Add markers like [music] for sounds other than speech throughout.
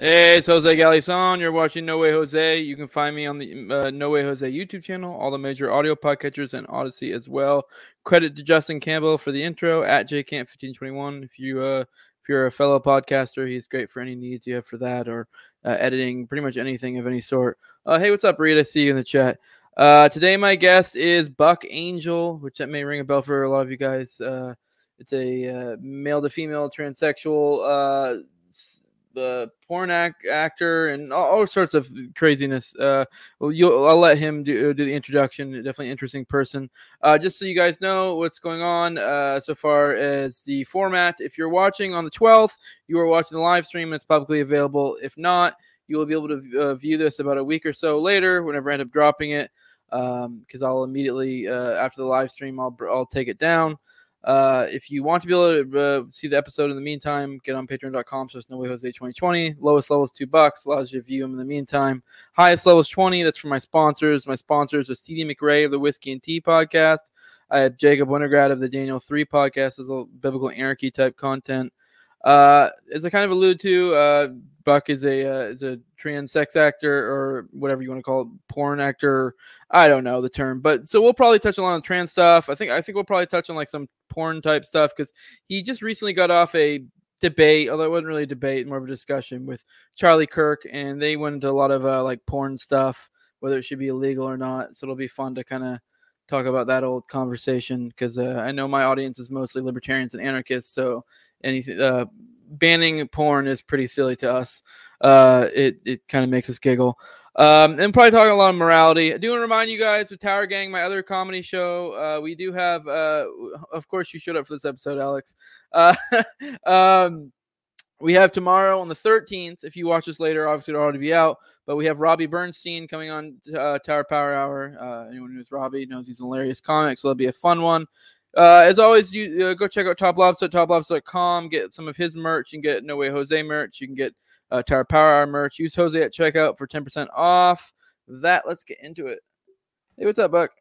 Hey, it's Jose Galison. You're watching No Way Jose. You can find me on the uh, No Way Jose YouTube channel, all the major audio podcatchers, and Odysee as well. Credit to Justin Campbell for the intro at jcamp1521. If you uh, if you're a fellow podcaster, he's great for any needs you have for that or uh, editing, pretty much anything of any sort. Uh, hey, what's up, Reed? I see you in the chat. Uh, today, my guest is Buck Angel, which that may ring a bell for a lot of you guys. Uh, it's a male to female transsexual the porn act, actor and all, all, sorts of craziness. Uh, well, I'll let him do, do the introduction. Definitely interesting person. Uh, just so you guys know what's going on uh, so far as the format. If you're watching on the 12th, you are watching the live stream. It's publicly available. If not, you will be able to uh, view this about a week or so later whenever I end up dropping it. Because um, I'll immediately uh, after the live stream, I'll I'll take it down. Uh, if you want to be able to uh, see the episode in the meantime, get on patreon.com it's no way Jose 2020. Lowest level is two bucks, allows you to view them in the meantime. Highest level is 20. That's for my sponsors. My sponsors are CD McRae of the Whiskey and Tea podcast. I have Jacob Wintergrad of the Daniel 3 podcast as a biblical anarchy type content. Uh, as I kind of alluded to, uh, Buck is a uh, is a trans sex actor or whatever you want to call it, porn actor. I don't know the term, but so we'll probably touch a lot on trans stuff. I think I think we'll probably touch on like some porn type stuff because he just recently got off a debate, although it wasn't really a debate, more of a discussion with Charlie Kirk, and they went into a lot of uh, like porn stuff, whether it should be illegal or not. So it'll be fun to kind of talk about that old conversation because uh, I know my audience is mostly libertarians and anarchists, so anything uh, banning porn is pretty silly to us. Uh, it it kind of makes us giggle. Um, and probably talking a lot of morality. I do want to remind you guys with Tower Gang, my other comedy show. Uh, we do have, uh, of course, you showed up for this episode, Alex. Uh, [laughs] um, we have tomorrow on the 13th. If you watch this later, obviously it'll already be out. But we have Robbie Bernstein coming on uh, Tower Power Hour. Uh, anyone who knows Robbie knows he's a hilarious comic, so it'll be a fun one. Uh, as always, you uh, go check out Top Lobster at toplobster.com. Get some of his merch. You can get No Way Jose merch. You can get uh, Tower Power Hour merch. Use Jose at checkout for 10% off. That, let's get into it. Hey, what's up, Buck?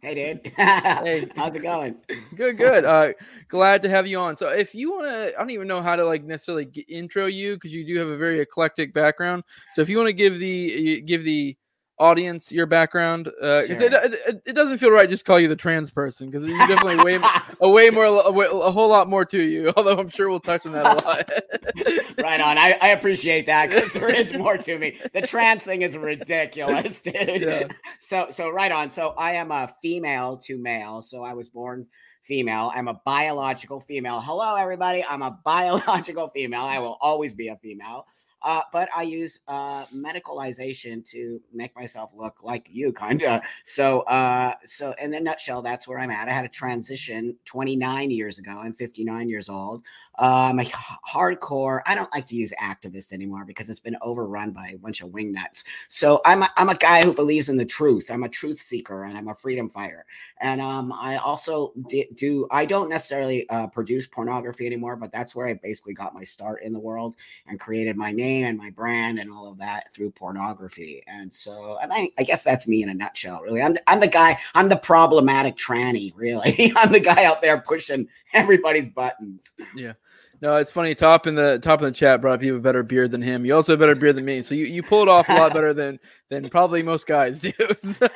Hey, dude. [laughs] hey, how's it going? Good, good. Uh, glad to have you on. So, if you want to, I don't even know how to like necessarily get, intro you because you do have a very eclectic background. So, if you want to give the give the audience your background uh sure. it, it, it, doesn't feel right just call you the trans person because you're definitely way a way more a, way, a, whole lot more to you [laughs] although i'm sure we'll touch on that a lot. [laughs] Right on. I, I appreciate that because there is more to me. The trans thing is ridiculous [laughs] dude. Yeah. so so right on. So i am a female to male so i was born female. I'm a biological female. Hello everybody. I'm a biological female. I will always be a female uh, but I use uh, medicalization to make myself look like you, kind of. So, uh, so in a nutshell, that's where I'm at. I had a transition 29 years ago. I'm 59 years old. Uh, I'm a hardcore. I don't like to use activist anymore because it's been overrun by a bunch of wingnuts. So I'm a, I'm a guy who believes in the truth. I'm a truth seeker and I'm a freedom fighter. And um, I also do. I don't necessarily uh, produce pornography anymore, but that's where I basically got my start in the world and created my name name and my brand and all of that through pornography. And so, and I, I guess that's me in a nutshell, really. I'm, I'm the guy, I'm the problematic tranny, really. [laughs] I'm the guy out there pushing everybody's buttons. Yeah. No, it's funny. Top in the top in the chat brought up you have a better beard than him. You also have a better beard than me, so you, you pull it off a lot better than than probably most guys do. [laughs] so,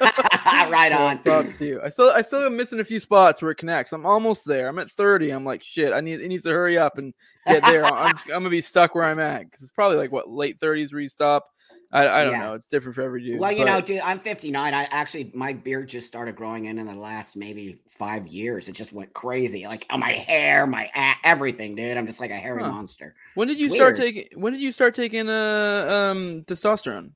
[laughs] right on. props to you. I still I still am missing a few spots where it connects. I'm almost there. I'm at 30. I'm like shit. I need it needs to hurry up and get there. I'm, just, I'm gonna be stuck where I'm at because it's probably like what late 30s where you stop. I, I don't yeah. know. It's different for every dude. Well, you but... know, dude, I'm 59. I actually my beard just started growing in in the last maybe five years. It just went crazy. Like oh, my hair, my everything, dude. I'm just like a hairy huh. monster. When did you it's start taking? When did you start taking uh um testosterone?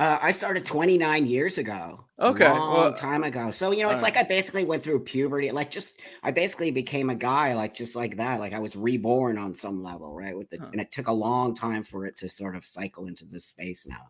Uh, I started 29 years ago. Okay, A long well, time ago. So you know, it's like I basically went through puberty. Like just, I basically became a guy, like just like that. Like I was reborn on some level, right? With the, huh. and it took a long time for it to sort of cycle into this space now.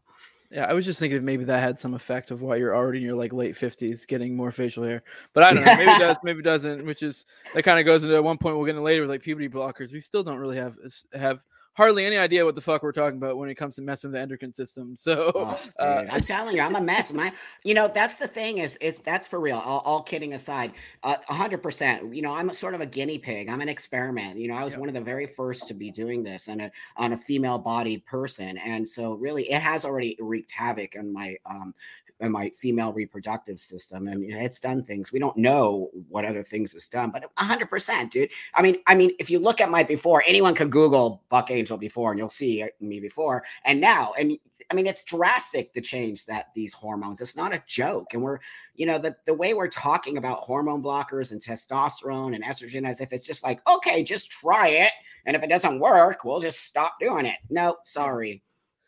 Yeah, I was just thinking maybe that had some effect of why you're already in your like late fifties getting more facial hair. But I don't know. Maybe it does, [laughs] maybe it doesn't. Which is that kind of goes into one point we'll get into later with like puberty blockers. We still don't really have have hardly any idea what the fuck we're talking about when it comes to messing with the endocrine system. [laughs] So oh, uh, I'm telling you, I'm a mess. My, you know, that's the thing is, is that's for real. All, all kidding aside, uh, a hundred percent. You know, I'm a sort of a guinea pig. I'm an experiment. You know, I was yeah. one of the very first to be doing this on a on a female bodied person, and so really, it has already wreaked havoc on my um, in my female reproductive system. I mean, it's done things. We don't know what other things it's done, but 100%, dude. I mean, I mean, if you look at my before, anyone could Google Buck Angel before, and you'll see uh, me before and now. And I mean, it's drastic the change that these hormones. It's not a joke. And we're, you know, the the way we're talking about hormone blockers and testosterone and estrogen, as if it's just like, okay, just try it, and if it doesn't work, we'll just stop doing it. No, sorry.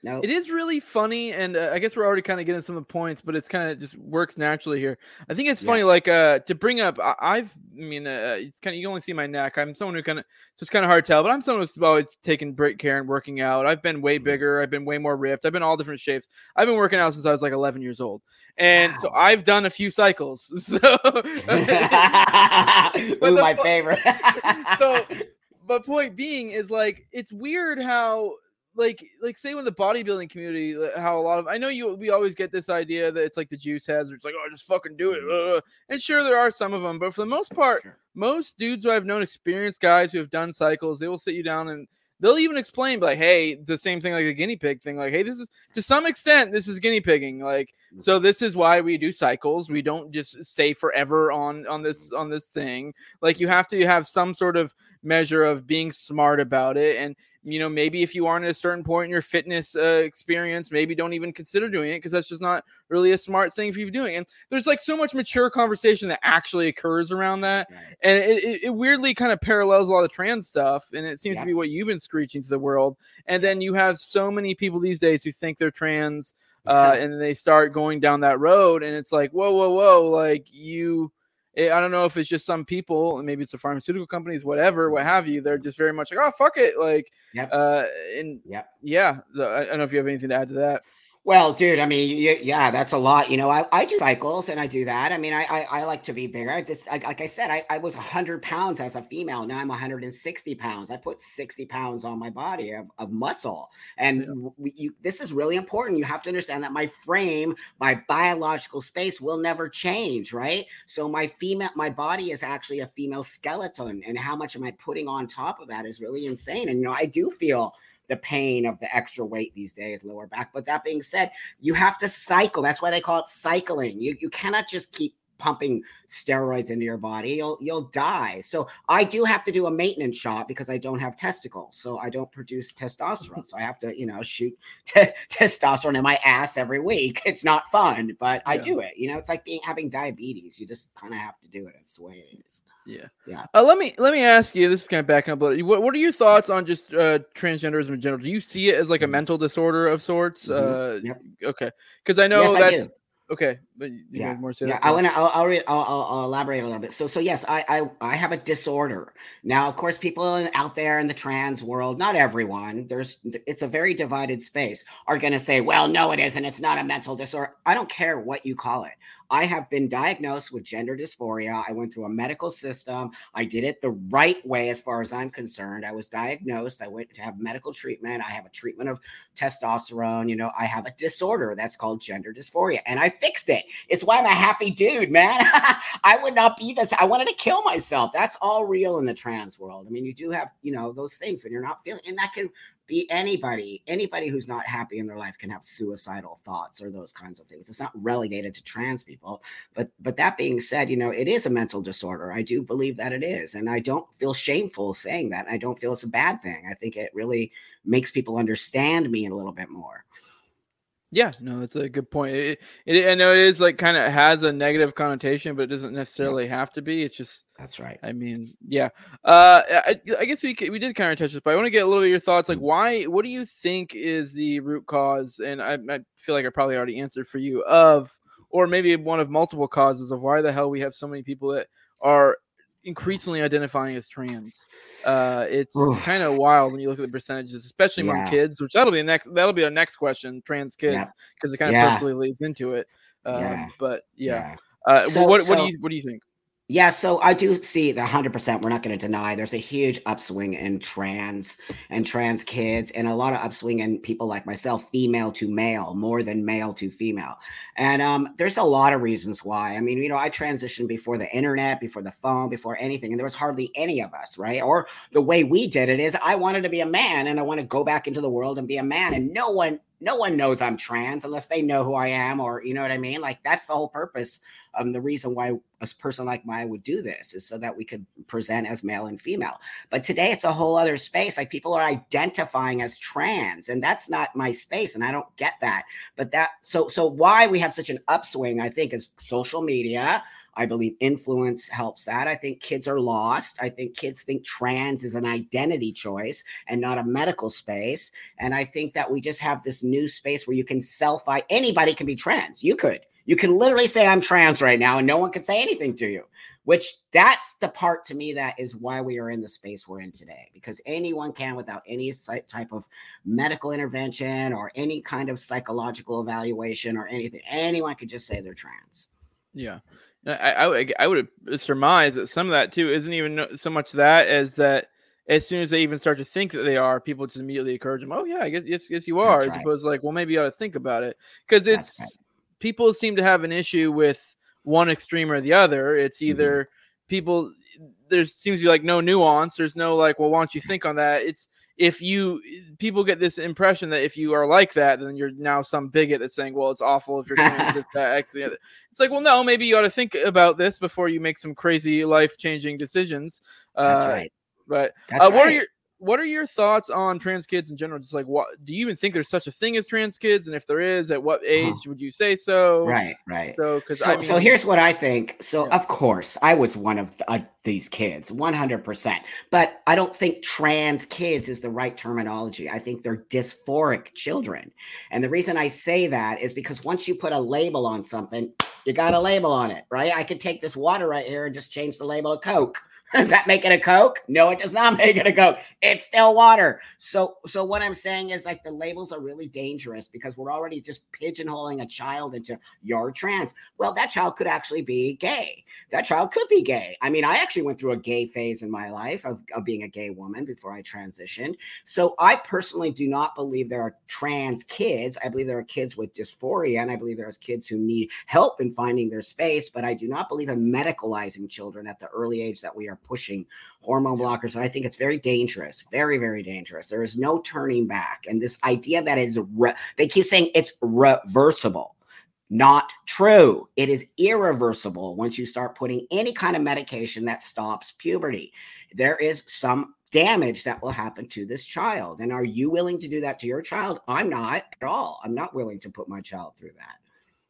No, it is really funny, and uh, I guess we're already kind of getting some of the points, but it's kind of just works naturally here. I think it's funny, yeah. like uh, to bring up. I, have I mean, uh, it's kind of you only see my neck. I'm someone who kind of so it's kind of hard to tell, but I'm someone who's always taking great care and working out. I've been way mm-hmm. bigger. I've been way more ripped. I've been all different shapes. I've been working out since I was like 11 years old, and wow. so I've done a few cycles. [laughs] So, [laughs] Ooh, my favorite. [laughs] so, but point being is like it's weird how like like say when the bodybuilding community how a lot of I know you we always get this idea that it's like the juice has it's like oh just fucking do it mm-hmm. and sure there are some of them but for the most part sure. most dudes who I've known experienced guys who have done cycles they will sit you down and they'll even explain like hey the same thing like the guinea pig thing like hey this is to some extent this is guinea pigging like so mm-hmm. this is why we do cycles we don't just stay forever on on this on this thing like you have to have some sort of measure of being smart about it and you know, maybe if you aren't at a certain point in your fitness uh, experience, maybe don't even consider doing it because that's just not really a smart thing for you doing. And there's like so much mature conversation that actually occurs around that, and it, it, weirdly kind of parallels a lot of trans stuff, and it seems yeah. to be what you've been screeching to the world. And then you have so many people these days who think they're trans, [laughs] uh, and they start going down that road, and it's like, whoa, whoa, whoa, like you it, I don't know if it's just some people, maybe it's the pharmaceutical companies, whatever, what have you. They're just very much like, oh, fuck it. Like, yep. uh, and yep. yeah, I don't know if you have anything to add to that. Well, dude, I mean, yeah, that's a lot. You know, I, I do cycles and I do that. I mean, I I, I like to be bigger. I just like, like I said, I, I was 100 pounds as a female. Now I'm 160 pounds. I put 60 pounds on my body of, of muscle. And yeah. we, you, this is really important. You have to understand that my frame, my biological space will never change, right? So my female, my body is actually a female skeleton. And how much am I putting on top of that is really insane. And, you know, I do feel the pain of the extra weight these days, lower back. But that being said, you have to cycle. That's why they call it cycling. You you cannot just keep pumping steroids into your body, you'll you'll die. So I do have to do a maintenance shot because I don't have testicles, so I don't produce testosterone. So I have to, you know, shoot [laughs] t- testosterone in my ass every week. [laughs] It's not fun, but I do it. You know, it's like being having diabetes. You just kind of have to do it. It's the way it is. Yeah, yeah. Uh, let me let me ask you. This is kind of backing up. What what are your thoughts on just uh, transgenderism in general? Do you see it as like a mm-hmm. mental disorder of sorts? Mm-hmm. Uh, yep. Okay, because I know yes, that's. I Okay, but yeah, yeah. I want to. I'll, I'll, I'll, I'll, elaborate a little bit. So, so yes, I, I, I have a disorder. Now, of course, people out there in the trans world, not everyone, there's, it's a very divided space, are going to say, well, no, it isn't. It's not a mental disorder. I don't care what you call it. I have been diagnosed with gender dysphoria. I went through a medical system. I did it the right way, as far as I'm concerned. I was diagnosed. I went to have medical treatment. I have a treatment of testosterone. You know, I have a disorder that's called gender dysphoria, and I fixed it. It's why I'm a happy dude, man. [laughs] I would not be this. I wanted to kill myself. That's all real in the trans world. I mean, you do have, you know, those things when you're not feeling, and that can be anybody. Anybody who's not happy in their life can have suicidal thoughts or those kinds of things. It's not relegated to trans people. But but that being said, you know, it is a mental disorder. I do believe that it is, and I don't feel shameful saying that. I don't feel it's a bad thing. I think it really makes people understand me a little bit more. Yeah, no, that's a good point. It, it, I know it is like kind of has a negative connotation, but it doesn't necessarily have to be. It's just that's right. I mean, yeah. Uh, I, I guess we we did kind of touch this, but I want to get a little bit of your thoughts. Like, mm. why? What do you think is the root cause? And I, I feel like I probably already answered for you of, or maybe one of multiple causes of why the hell we have so many people that are increasingly identifying as trans. Uh, it's kind of wild when you look at the percentages, especially yeah. among kids. Which that'll be the next. That'll be our next question: trans kids, because yeah. it kind of yeah. perfectly leads into it. Uh, yeah. But yeah. Uh, so, what, so, what do you what do you think? Yeah, so I do see the 100%. We're not going to deny there's a huge upswing in trans and trans kids, and a lot of upswing in people like myself, female to male, more than male to female. And um, there's a lot of reasons why. I mean, you know, I transitioned before the internet, before the phone, before anything, and there was hardly any of us, right? Or the way we did it is I wanted to be a man and I want to go back into the world and be a man, and no one no one knows I'm trans unless they know who I am, or you know what I mean? Like that's the whole purpose. Um, the reason why a person like mine would do this is so that we could present as male and female. But today it's a whole other space. Like people are identifying as trans, and that's not my space, and I don't get that. But that so so why we have such an upswing, I think, is social media. I believe influence helps that. I think kids are lost. I think kids think trans is an identity choice and not a medical space. And I think that we just have this new space where you can self anybody can be trans. You could. You can literally say I'm trans right now and no one can say anything to you. Which that's the part to me that is why we are in the space we're in today because anyone can without any type of medical intervention or any kind of psychological evaluation or anything anyone could just say they're trans. Yeah. I, I, I would surmise that some of that too isn't even so much that as that as soon as they even start to think that they are, people just immediately encourage them. Oh yeah, I guess yes, yes you are. That's as right. opposed to like, well, maybe you ought to think about it because it's right. People seem to have an issue with one extreme or the other. It's mm-hmm. either mm-hmm. people there seems to be like no nuance. There's no like, well, why don't you think on that? It's if you people get this impression that if you are like that, then you're now some bigot that's saying, well, it's awful if you're trans, [laughs] this, that, X, the other. It's like, well, no, maybe you ought to think about this before you make some crazy life changing decisions. That's uh, right. But uh, what right. are your what are your thoughts on trans kids in general? Just like what do you even think there's such a thing as trans kids? And if there is, at what uh-huh. age huh. would you say so? Right, right. So, because so, I mean, so here's what I think. So yeah. of course, I was one of uh, these kids, 100%. But I don't think trans kids is the right terminology. I think they're dysphoric children. And the reason I say that is because once you put a label on something, you got a label on it, right? I could take this water right here and just change the label of Coke does that make it a Coke? No, it does not [laughs] make it a Coke. It's still water. So, so what I'm saying is like the labels are really dangerous because we're already just pigeonholing a child into you're trans. Well, that child could actually be gay. That child could be gay. I mean, I actually went through a gay phase in my life of, of being a gay woman before I transitioned. So I personally do not believe there are trans kids. I believe there are kids with dysphoria, and I believe there's kids who need help in finding their space. But I do not believe in medicalizing children at the early age that we are pushing hormone blockers. And I think it's very dangerous, very, very dangerous. There is no turning back. And this idea that is, re- they keep saying it's reversible. Not true. It is irreversible once you start putting any kind of medication that stops puberty. There is some damage that will happen to this child. And are you willing to do that to your child? I'm not at all. I'm not willing to put my child through that.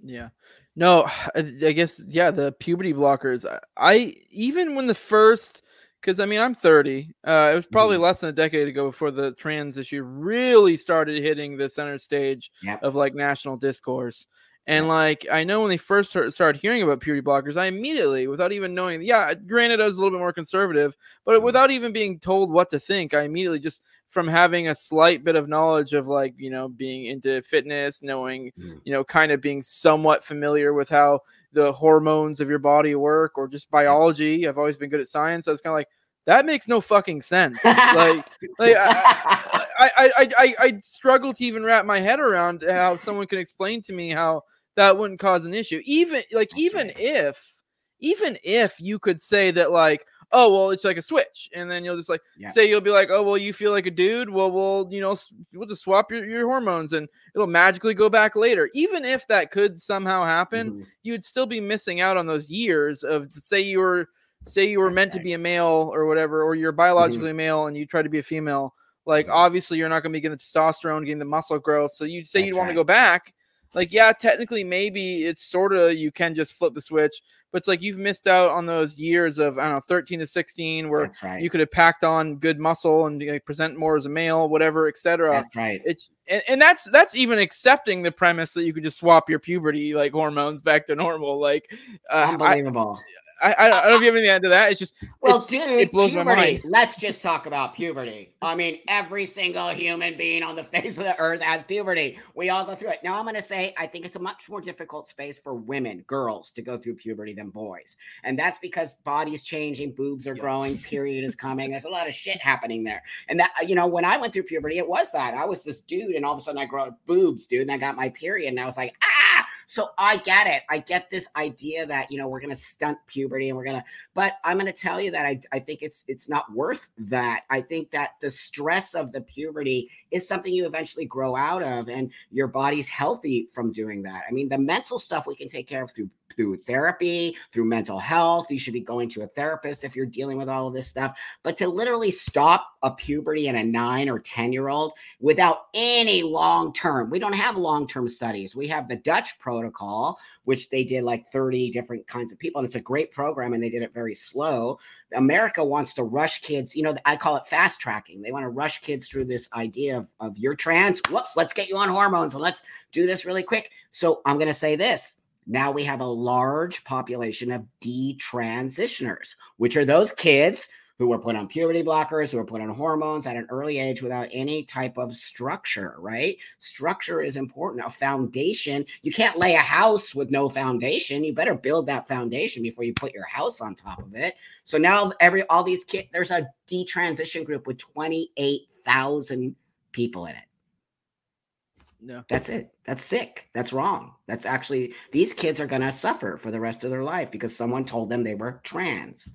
Yeah. No, [sighs] I guess yeah, the puberty blockers. I even when the first because I mean I'm 30. Uh, it was probably mm-hmm. less than a decade ago before the trans issue really started hitting the center stage yep. of like national discourse. And like I know when they first started hearing about puberty blockers, I immediately, without even knowing, yeah, granted I was a little bit more conservative, but mm-hmm. without even being told what to think, I immediately just from having a slight bit of knowledge of like you know being into fitness knowing mm. you know kind of being somewhat familiar with how the hormones of your body work or just biology i've always been good at science i was kind of like that makes no fucking sense. Like [laughs] like I, I, I i i struggle to even wrap my head around how someone can explain to me how that wouldn't cause an issue. Even like even if even if you could say that like oh well it's like a switch and then you'll just like yeah. say you'll be like oh well you feel like a dude well we'll you know we'll just swap your, your hormones and it'll magically go back later even if that could somehow happen mm-hmm. you'd still be missing out on those years of say you were say you were meant to be a male or whatever or you're biologically mm-hmm. male and you try to be a female like mm-hmm. obviously you're not going to be getting the testosterone getting the muscle growth so you'd say you want right. to go back like yeah technically maybe it's sort of you can just flip the switch but it's like you've missed out on those years of i don't know 13 to 16 where right. you could have packed on good muscle and like, present more as a male whatever etc that's right. It's and, and that's that's even accepting the premise that you could just swap your puberty like hormones back to normal like uh, unbelievable I, I, don't know if you have anything to add to that. It's just well, it's, dude, it blows puberty. my mind. Let's just talk about puberty. I mean, every single human being on the [laughs] face of the earth has puberty. We all go through it. Now, I'm going to say I think it's a much more difficult space for women, girls, to go through puberty than boys, and that's because body's changing, boobs are growing, [laughs] period is coming. There's a lot of shit happening there, and that you know, when I went through puberty, it was that I was this dude, and all of a sudden I grow boobs, dude, and I got my period, and I was like, ah. So I get it. I get this idea that you know we're going to stunt puberty and we're going to but I'm going to tell you that I, I think it's it's not worth that. I think that the stress of the puberty is something you eventually grow out of, and your body's healthy from doing that. I mean, the mental stuff we can take care of through through therapy, through mental health. You should be going to a therapist if you're dealing with all of this stuff. But to literally stop a puberty in a nine or 10 year old without any long term, we don't have long term studies. We have the Dutch protocol, which they did like 30 different kinds of people. And it's a great program and they did it very slow. America wants to rush kids, you know, I call it fast tracking. They want to rush kids through this idea of, of you're trans. Whoops, let's get you on hormones and let's do this really quick. So I'm going to say this now we have a large population of detransitioners, which are those kids who were put on puberty blockers, who were put on hormones at an early age without any type of structure, right? Structure is important. A foundation, you can't lay a house with no foundation. You better build that foundation before you put your house on top of it. So now every all these kids, there's a detransition group with 28,000 people in it. No. That's it. That's sick. That's wrong. That's actually these kids are going to suffer for the rest of their life because someone told them they were trans.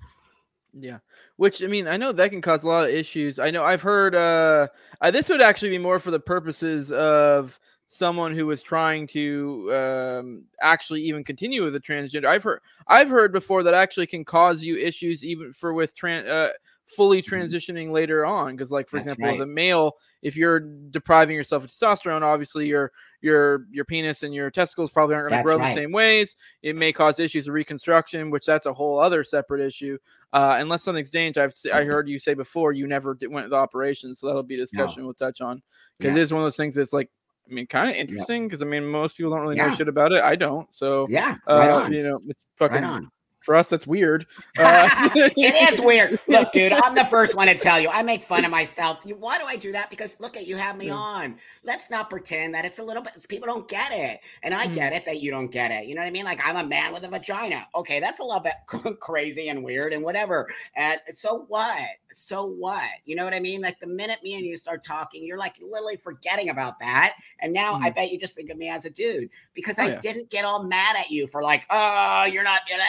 Yeah. Which I mean, I know that can cause a lot of issues. I know I've heard uh, uh this would actually be more for the purposes of someone who was trying to um, actually even continue with the transgender. I've heard I've heard before that actually can cause you issues even for with trans uh, fully mm-hmm. transitioning later on because like for That's example right. a male if you're depriving yourself of testosterone obviously your your your penis and your testicles probably aren't going to grow right. the same ways it may cause issues of reconstruction which that's a whole other separate issue uh, unless something's changed i've i heard you say before you never did, went to the operation so that'll be a discussion no. we'll touch on because yeah. it is one of those things that's like I mean, kind of interesting because I mean, most people don't really yeah. know shit about it. I don't, so yeah, right uh, you know, it's fucking right for us, that's weird. [laughs] Uh, it is [laughs] weird. Look, dude, I'm the first one to tell you. I make fun of myself. Why do I do that? Because look at you have me yeah. on. Let's not pretend that it's a little bit. People don't get it, and I mm. get it that you don't get it. You know what I mean? Like I'm a man with a vagina. Okay, that's a little bit [laughs] crazy and weird and whatever. And so what? So what? You know what I mean? Like the minute me and you start talking, you're like literally forgetting about that, and now mm. I bet you just think of me as a dude because oh, I yeah. didn't get all mad at you for like, oh, you're not. Gonna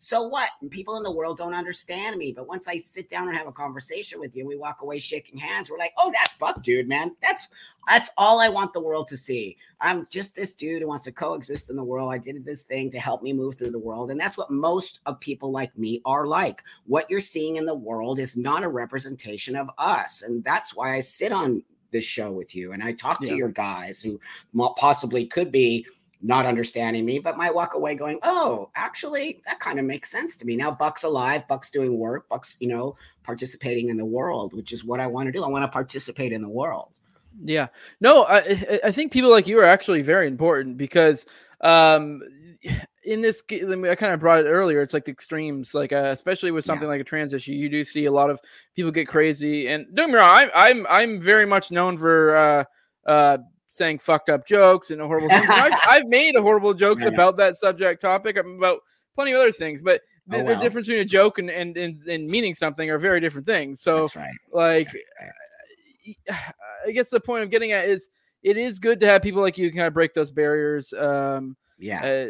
so what? And people in the world don't understand me. But once I sit down and have a conversation with you, we walk away shaking hands. We're like, oh, that fuck dude, man. That's that's all I want the world to see. I'm just this dude who wants to coexist in the world. I did this thing to help me move through the world. And that's what most of people like me are like. What you're seeing in the world is not a representation of us. And that's why I sit on this show with you and I talk to your guys who possibly could be not understanding me, but might walk away going, "Oh, actually, that kind of makes sense to me." Now, Buck's alive, Buck's doing work, Buck's you know participating in the world, which is what I want to do. I want to participate in the world. Yeah, no, I I think people like you are actually very important because um in this i kind of brought it earlier it's like the extremes like uh, especially with something yeah. like a trans issue you do see a lot of people get crazy and don't get me wrong I'm, I'm i'm very much known for uh uh saying fucked up jokes and horrible things. I've, [laughs] I've, made horrible jokes about that subject topic, about plenty of other things, but the, oh, the difference between a joke and, and, and, and, meaning something are very different things. So, right. like, [sighs] I guess the point I'm getting at is it is good to have people like you kind of break those barriers. Um, yeah. Uh,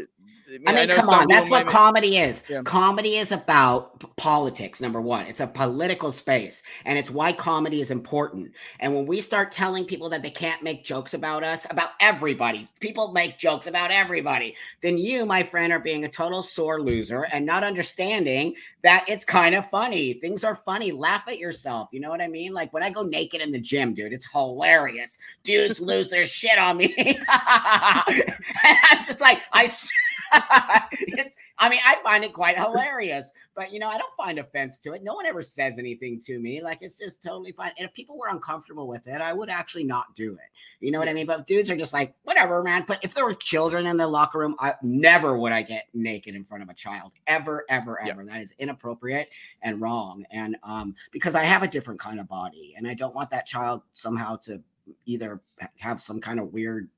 I mean, I come on. That's what comedy is. Yeah. Comedy is about p- politics, number one. It's a political space, and it's why comedy is important. And when we start telling people that they can't make jokes about us, about everybody, people make jokes about everybody, then you, my friend, are being a total sore loser and not understanding that it's kind of funny. Things are funny. Laugh at yourself. You know what I mean? Like when I go naked in the gym, dude, it's hilarious. Dudes lose their shit on me. [laughs] and I'm just like, I. [laughs] it's I mean, I find it quite hilarious, but you know, I don't find offense to it. No one ever says anything to me. Like it's just totally fine. And if people were uncomfortable with it, I would actually not do it. You know what I mean? But dudes are just like, whatever, man. But if there were children in the locker room, I never would I get naked in front of a child. Ever, ever, ever. Yeah. That is inappropriate and wrong. And um, because I have a different kind of body and I don't want that child somehow to either have some kind of weird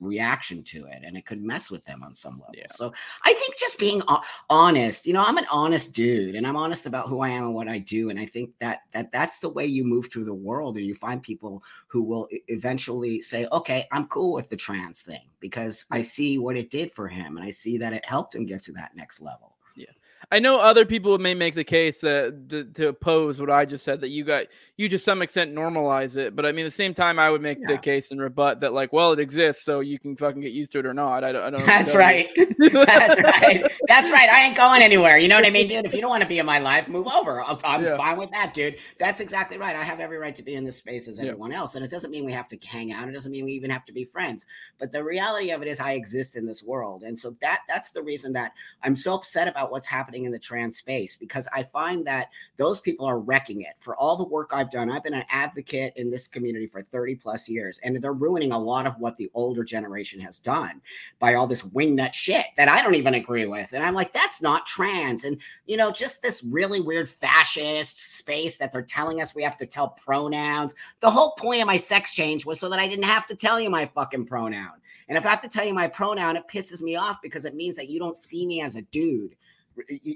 reaction to it and it could mess with them on some level. Yeah. So I think just being honest, you know, I'm an honest dude and I'm honest about who I am and what I do and I think that that that's the way you move through the world and you find people who will eventually say, "Okay, I'm cool with the trans thing because I see what it did for him and I see that it helped him get to that next level." Yeah. I know other people may make the case that to, to, oppose what I just said that you got you to some extent normalize it, but I mean, at the same time, I would make yeah. the case and rebut that like, well, it exists, so you can fucking get used to it or not. I don't. I don't That's right. [laughs] That's right. That's right. I ain't going anywhere. You know what I mean, dude? If you don't want to be in my life, move over. I'm, I'm yeah. fine with that, dude. That's exactly right. I have every right to be in this space as everyone yeah. else, and it doesn't mean we have to hang out. It doesn't mean we even have to be friends. But the reality of it is, I exist in this world, and so that that's the reason that I'm so upset about what's happening in the trans space because I find that those people are wrecking it for all the work I've done. I've been an advocate in this community for 30 plus years, and they're ruining a lot of what the older generation has done by all this wingnut shit that I don't even agree with. And I'm like, that's not trans. And, you know, just this really weird fascist space that they're telling us we have to tell pronouns. The whole point of my sex change was so that I didn't have to tell you my fucking pronoun. And if I have to tell you my pronoun, it pisses me off because it means that you don't see me as a dude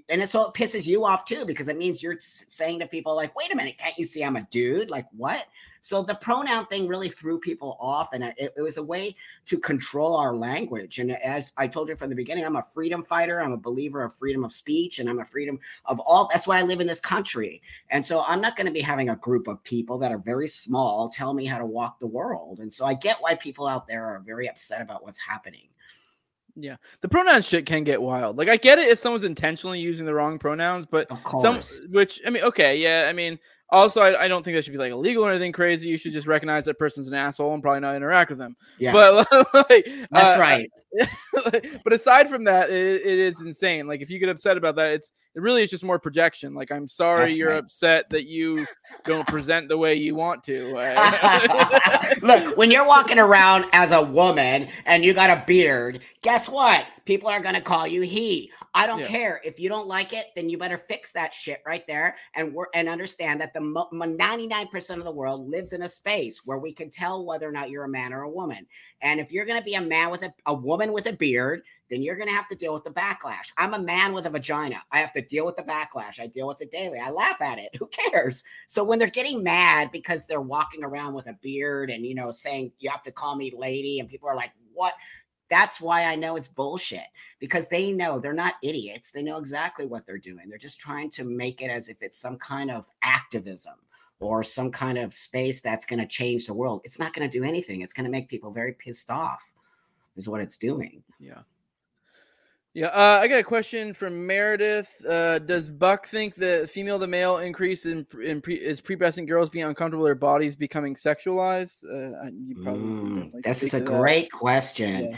and so it pisses you off too because it means you're saying to people like wait a minute can't you see i'm a dude? Like what? So the pronoun thing really threw people off and it, it, was a way to control our language. And as i told you from the beginning i'm a freedom fighter. I'm a believer of freedom of speech and i'm a freedom of all that's why i live in this country. And so i'm not going to be having a group of people that are very small tell me how to walk the world. And so i get why people out there are very upset about what's happening yeah, the pronoun shit can get wild. Like I get it if someone's intentionally using the wrong pronouns, but some which I mean, okay, yeah, I mean, also I, I don't think that should be like illegal or anything crazy. You should just recognize that person's an asshole and probably not interact with them. Yeah, but [laughs] like, that's uh, right. [laughs] but aside from that, it, it is insane. Like if you get upset about that, it's it really is just more projection. Like I'm sorry That's you're right. upset that you don't present the way you want to. [laughs] [laughs] Look, when you're walking around as a woman and you got a beard, guess what? People are going to call you he. I don't yeah. care. If you don't like it, then you better fix that shit right there and work and understand that the 99% of the world lives in a space where we can tell whether or not you're a man or a woman. And if you're going to be a man with a, a woman with a beard, then you're going to have to deal with the backlash. I'm a man with a vagina. I have to deal with the backlash. I deal with it daily. I laugh at it. [laughs] Who cares? So when they're getting mad because they're walking around with a beard and, you know, saying, you have to call me lady, and people are like, what? That's why I know it's bullshit because they know they're not idiots. They know exactly what they're doing. They're just trying to make it as if it's some kind of activism or some kind of space that's going to change the world. It's not going to do anything. It's going to make people very pissed off, is what it's doing. Yeah. Yeah, uh, I got a question from Meredith. Uh, does Buck think the female to male increase in, in pre, is prepubescent girls being uncomfortable with their bodies becoming sexualized? Uh, you probably mm, this is a great that. question. Yeah.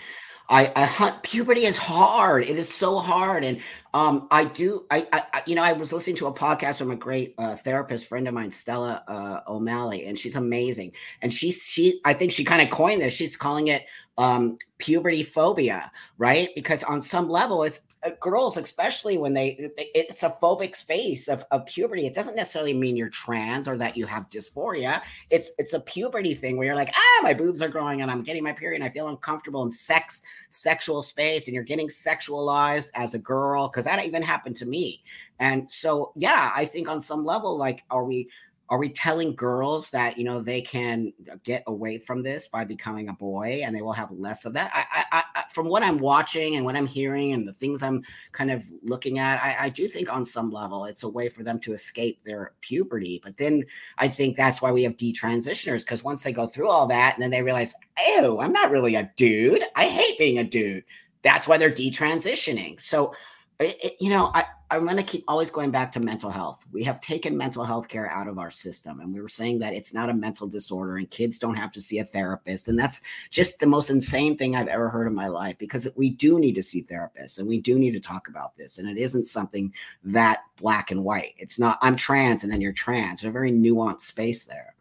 I, I hunt puberty is hard. It is so hard. And um, I do, I, I, you know, I was listening to a podcast from a great uh, therapist friend of mine, Stella uh, O'Malley, and she's amazing. And she's, she, I think she kind of coined this. She's calling it um, puberty phobia, right? Because on some level, it's girls, especially when they, it's a phobic space of, of puberty. It doesn't necessarily mean you're trans or that you have dysphoria. It's it's a puberty thing where you're like, ah, my boobs are growing and I'm getting my period and I feel uncomfortable in sex, sexual space, and you're getting sexualized as a girl because that even happened to me. And so, yeah, I think on some level, like, are we are we telling girls that you know they can get away from this by becoming a boy and they will have less of that? I, I, I from what i'm watching and what i'm hearing and the things i'm kind of looking at I, I do think on some level it's a way for them to escape their puberty but then i think that's why we have detransitioners because once they go through all that and then they realize oh i'm not really a dude. I hate being a dude. That's why they're detransitioning. So it, it, you know, I, I'm going to keep always going back to mental health. We have taken mental health care out of our system, and we were saying that it's not a mental disorder, and kids don't have to see a therapist. And that's just the most insane thing I've ever heard in my life because we do need to see therapists and we do need to talk about this. And it isn't something that black and white. It's not, I'm trans and then you're trans. There's a very nuanced space there.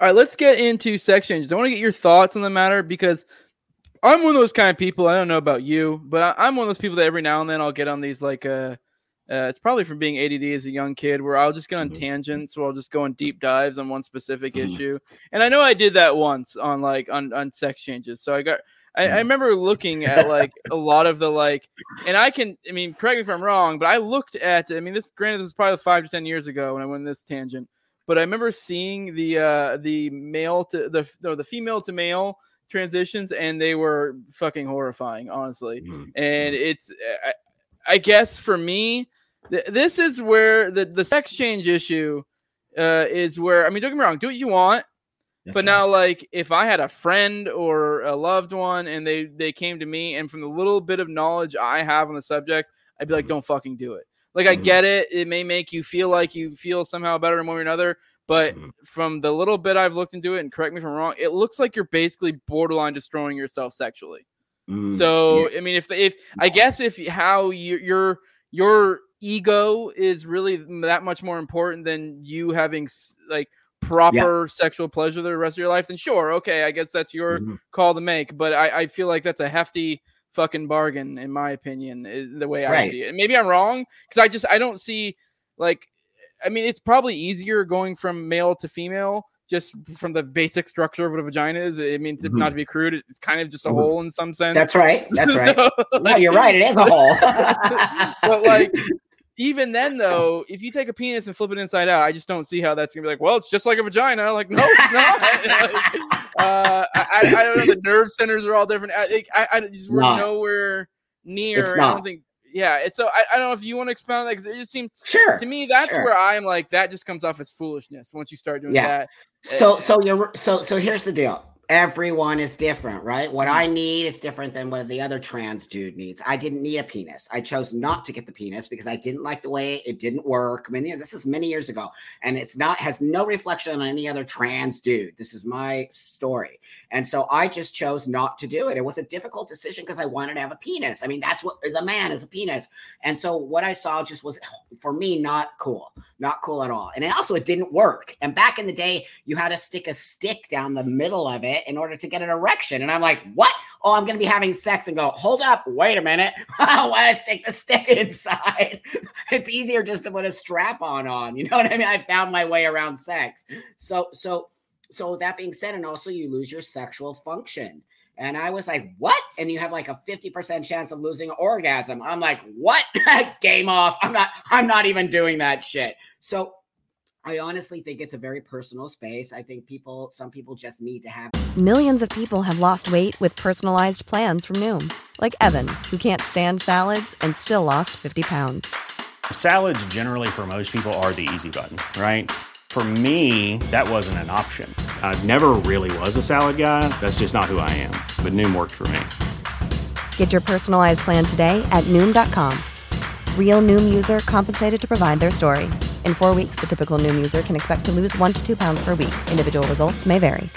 All right, let's get into changes. I want to get your thoughts on the matter because I'm one of those kind of people. I don't know about you, but I, am one of those people that every now and then I'll get on these like uh, uh it's probably from being ADD as a young kid where I'll just get on mm-hmm. tangents, so I'll just go on deep dives on one specific mm-hmm. issue. And I know I did that once on like on on sex changes. So I got I, I mm-hmm. remember looking at like a lot of the like, and I can, I mean, correct me if I'm wrong, but I looked at, I mean, this granted, this is probably five to ten years ago when I went this tangent, but I remember seeing the uh the male to the no, the female to male transitions and they were fucking horrifying honestly mm-hmm. and mm-hmm. it's I, I, guess for me th- this is where the the sex change issue uh is where i mean don't get me wrong do what you want That's but right. now like if i had a friend or a loved one and they they came to me and from the little bit of knowledge i have on the subject i'd be like mm-hmm. don't fucking do it like i mm-hmm. get it it may make you feel like you feel somehow better in one way or another but mm-hmm. from the little bit I've looked into it, and correct me if I'm wrong, it looks like you're basically borderline destroying yourself sexually. Mm-hmm. So yeah. I mean, if if I guess if how you, your your ego is really that much more important than you having like proper yeah. sexual pleasure the rest of your life, then sure, okay, I guess that's your mm-hmm. call to make. But I, I feel like that's a hefty fucking bargain, in my opinion, is the way right. I see it. And maybe I'm wrong because I just I don't see like I mean, it's probably easier going from male to female just from the basic structure of what a vagina is. I mean, to, mm-hmm. not to be crude, it's kind of just a mm-hmm. hole in some sense. That's right. That's right. [laughs] so, no, you're right. It is a hole. [laughs] but like, even then, though, if you take a penis and flip it inside out, I just don't see how that's gonna be like. Well, it's just like a vagina. Like, no, it's not. [laughs] like, uh, I, I, don't know. The nerve centers are all different. I, I, I just we're not. nowhere near. I don't think yeah, it's so I, I don't know if you want to expound on that because it just seems sure to me that's sure. where I'm like that just comes off as foolishness once you start doing yeah. that. So uh, so you're so so here's the deal everyone is different, right? What I mm-hmm. need is different than what the other trans dude needs. I didn't need a penis. I chose not to get the penis because I didn't like the way it didn't work. I mean, this is many years ago, and it's not has no reflection on any other trans dude. This is my story, and so I just chose not to do it. It was a difficult decision because I wanted to have a penis. I mean, that's what is a man is a penis, and so what I saw just was [sighs] for me not cool, not cool at all. And it also it didn't work. And back in the day, you had to stick a stick down the middle of it in order to get an erection. And I'm like, what? Oh, I'm going to be having sex and go, hold up, wait a minute. [laughs] Why stick the stick [laughs] inside? it's easier just to put a strap on on. You know what I mean? I found my way around sex. So, so, so that being said, and also you lose your sexual function. And I was like, what? And you have like a 50% chance of losing orgasm. I'm like, what? [laughs] Game off. I'm not, I'm not even doing that shit. So I honestly think it's a very personal space. I think people, some people just need to have. Millions of people have lost weight with personalized plans from Noom, like Evan, who can't stand salads and still lost 50 pounds. Salads, generally, for most people, are the easy button, right? For me, that wasn't an option. I never really was a salad guy. That's just not who I am. But Noom worked for me. Get your personalized plan today at Noom.com. Real Noom user compensated to provide their story. In four weeks, the typical Noom user can expect to lose one to two pounds per week. Individual results may vary.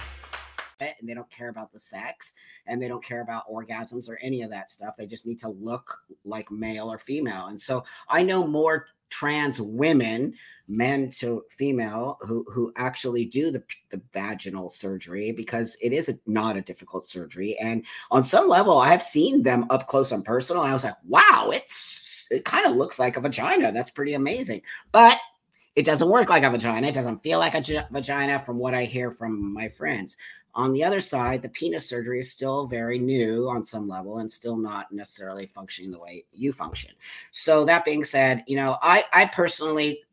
And they don't care about the sex and they don't care about orgasms or any of that stuff. They just need to look like male or female. And so I know more trans women, men to female, who who actually do the, the vaginal surgery because it is a, not a difficult surgery. And on some level, I have seen them up close and personal. I was like, wow, it's it kind of looks like a vagina. That's pretty amazing. But it doesn't work like a vagina. It doesn't feel like a vagina from what I hear from my friends. On the other side, the penis surgery is still very new on some level and still not necessarily functioning the way you function. So that being said, you know, I I personally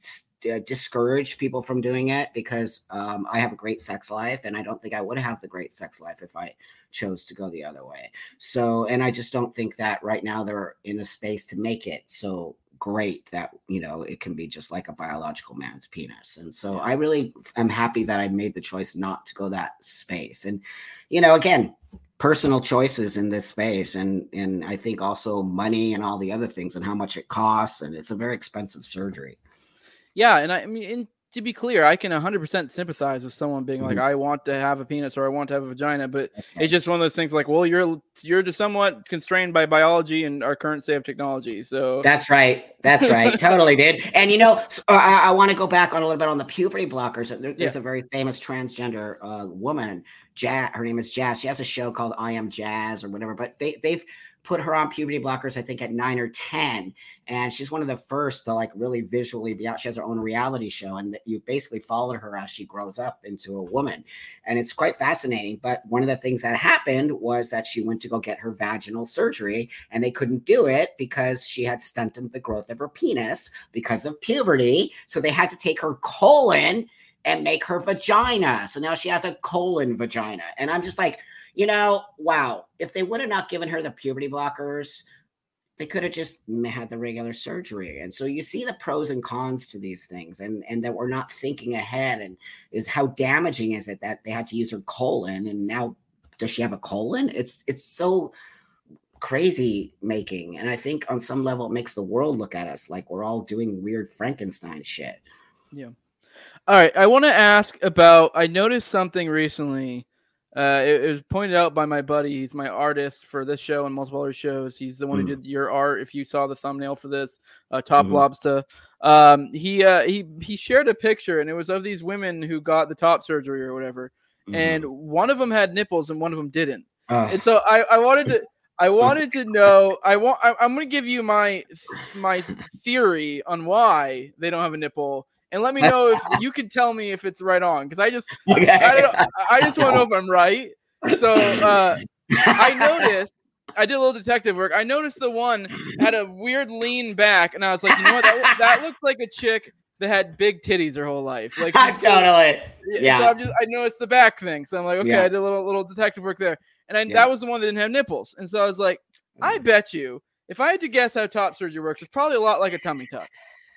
uh, discourage people from doing it because um, I have a great sex life, and I don't think I would have the great sex life if I chose to go the other way. So, and I just don't think that right now they're in a space to make it so great that you know it can be just like a biological man's penis. And so i really am happy that i made the choice not to go that space. And you know again personal choices in this space and and i think also money and all the other things and how much it costs and it's a very expensive surgery. Yeah and i, I mean to be clear, I can 100% sympathize with someone being like, mm-hmm. I want to have a penis or I want to have a vagina, but [laughs] it's just one of those things like, well, you're you're just somewhat constrained by biology and our current state of technology. So that's right. That's right. [laughs] totally, dude. And you know, uh, I, I want to go back on a little bit on the puberty blockers. There, there's yeah. a very famous transgender uh, woman, Jazz. Her name is Jazz. She has a show called I Am Jazz or whatever. But they they've put her on puberty blockers, I think at nine or 10. And she's one of the first to like really visually be out. She has her own reality show, and you basically follow her as she grows up into a woman. And it's quite fascinating. But one of the things that happened was that she went to go get her vaginal surgery, and they couldn't do it because she had stunted the growth of her penis because of puberty. So they had to take her colon and make her vagina. So now she has a colon vagina. And I'm just like, you know, wow, if they would have not given her the puberty blockers, they could have just had the regular surgery. And so you see the pros and cons to these things and and that we're not thinking ahead and is how damaging is it that they had to use her colon and now does she have a colon? It's it's so crazy making and I think on some level it makes the world look at us like we're all doing weird Frankenstein shit. Yeah. All right, I want to ask about I noticed something recently uh, it, it, was pointed out by my buddy. He's my artist for this show and multiple other shows. He's the one mm. who did your art. If you saw the thumbnail for this, uh, Top mm-hmm. Lobster. Um, he uh, he he shared a picture, and it was of these women who got the top surgery or whatever. Mm. And one of them had nipples, and one of them didn't. Uh. And so I, I wanted to I [laughs] wanted to know. I want. I, I'm going to give you my my theory on why they don't have a nipple and let me [laughs] know if you can tell me if it's right on because I just [laughs] okay. I, I, just want to know if I'm right. So uh, I noticed I did a little detective work. I noticed the one had a weird lean back, and I was like, you know what? That, that [laughs] looked like a chick that had big titties her whole life. Like totally. Yeah. So I'm just I noticed the back thing. So I'm like, okay, yeah. I did a little little detective work there. And I, yeah. that was the one that didn't have nipples. And so I was like, I bet you if I had to guess how top surgery works, it's probably a lot like a tummy tuck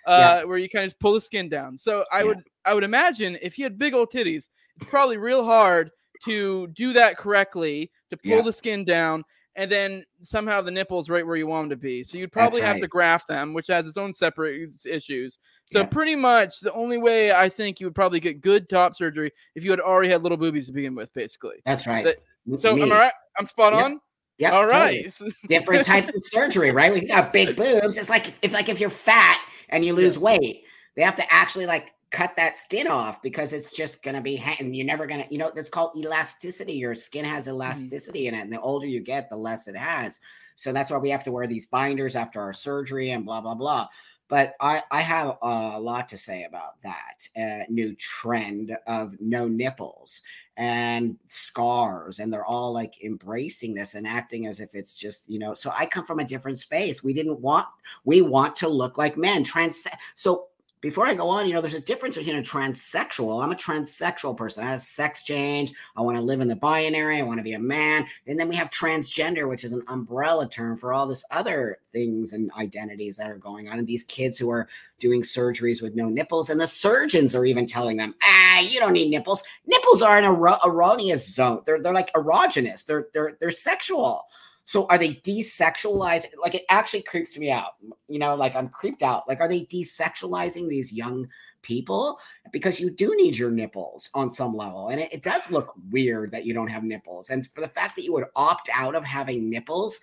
uh, yeah. where you kind of pull the skin down. So I yeah. would I would imagine if he had big old titties, it's probably real hard to do that correctly to pull yeah. the skin down and then somehow the nipples right where you want them to be. So you'd probably right. have to graft them, which has its own separate issues. So yeah. pretty much the only way I think you would probably get good top surgery if you had already had little boobies to begin with, basically. That's right. so Me. am I right? I'm spot on. Yeah. All right. Totally. [laughs] Different types of surgery, right? We got big [laughs] boobs. It's like if like if you're fat and you lose yeah. weight, they have to actually like cut that skin off because it's just going to be and you're never going to you know that's called elasticity your skin has mm-hmm. elasticity mm-hmm. in it and the older you get the less it has so that's why we have to wear these binders after our surgery and blah blah blah but I, I have a lot to say about that uh, new trend of no nipples and scars. And they're all like embracing this and acting as if it's just, you know. So I come from a different space. We didn't want, we want to look like men. Trans. So before I go on, you know, there's a difference between a transsexual. I'm a transsexual person. I have sex change. I want to live in the binary. I want to be a man. And then we have transgender, which is an umbrella term for all this other things and identities that are going on. And these kids who are doing surgeries with no nipples, and the surgeons are even telling them, ah, you don't need nipples. Nipples are an erroneous zone. They're they're like erogenous. They're they're they're sexual. So are they desexualizing? Like it actually creeps me out. You know, like I'm creeped out. Like, are they desexualizing these young people? Because you do need your nipples on some level. And it, it does look weird that you don't have nipples. And for the fact that you would opt out of having nipples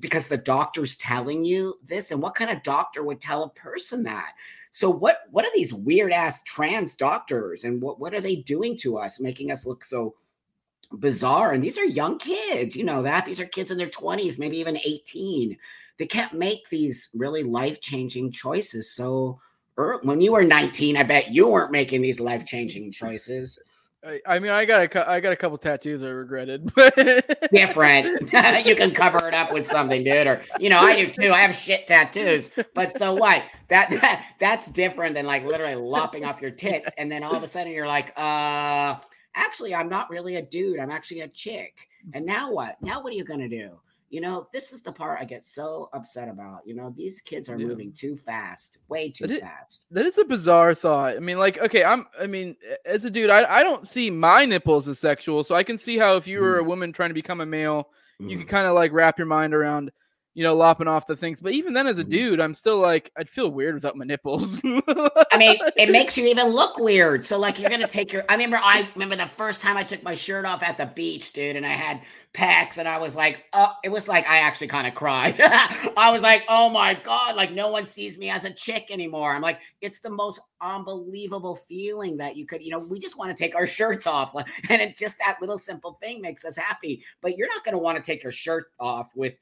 because the doctor's telling you this, and what kind of doctor would tell a person that? So what what are these weird ass trans doctors and what, what are they doing to us, making us look so bizarre. And these are young kids, you know that. These are kids in their 20s, maybe even 18. They can't make these really life changing choices. So when you were 19, I bet you weren't making these life changing [laughs] choices. I mean, I got a, I got a couple tattoos I regretted. But... Different. [laughs] [laughs] you can cover it up with something, dude. Or you know, I do too. I have shit tattoos. But so what? That, that that's different than like literally lopping off your tits, and then all of a sudden you're like, uh, actually, I'm not really a dude. I'm actually a chick. And now what? Now what are you going to do? you know, this is the part I get so upset about. You know, these kids are yeah. moving too fast, way too that fast. that is a bizarre thought. I mean, like, okay, I'm, I mean, as a dude, I, I don't see my nipples as sexual. So I can see how if you were mm. a woman trying to become a male, mm. you could kind of like wrap your mind around you know, lopping off the things. But even then, as a mm-hmm. dude, I'm still like, I'd feel weird without my nipples. I mean, it [laughs] makes you even look weird. So, like, you're gonna take your. I remember, I remember the first time I took my shirt off at the beach, dude, and I had pecs, and I was like, oh, it was like I actually kind of cried. [laughs] I was like, oh my god, like no one sees me as a chick anymore. I'm like, it's the most unbelievable feeling that you could, you know, we just want to take our [laughs] shirts off, and it just that little simple thing makes us happy. But you're not gonna want to take your shirt off with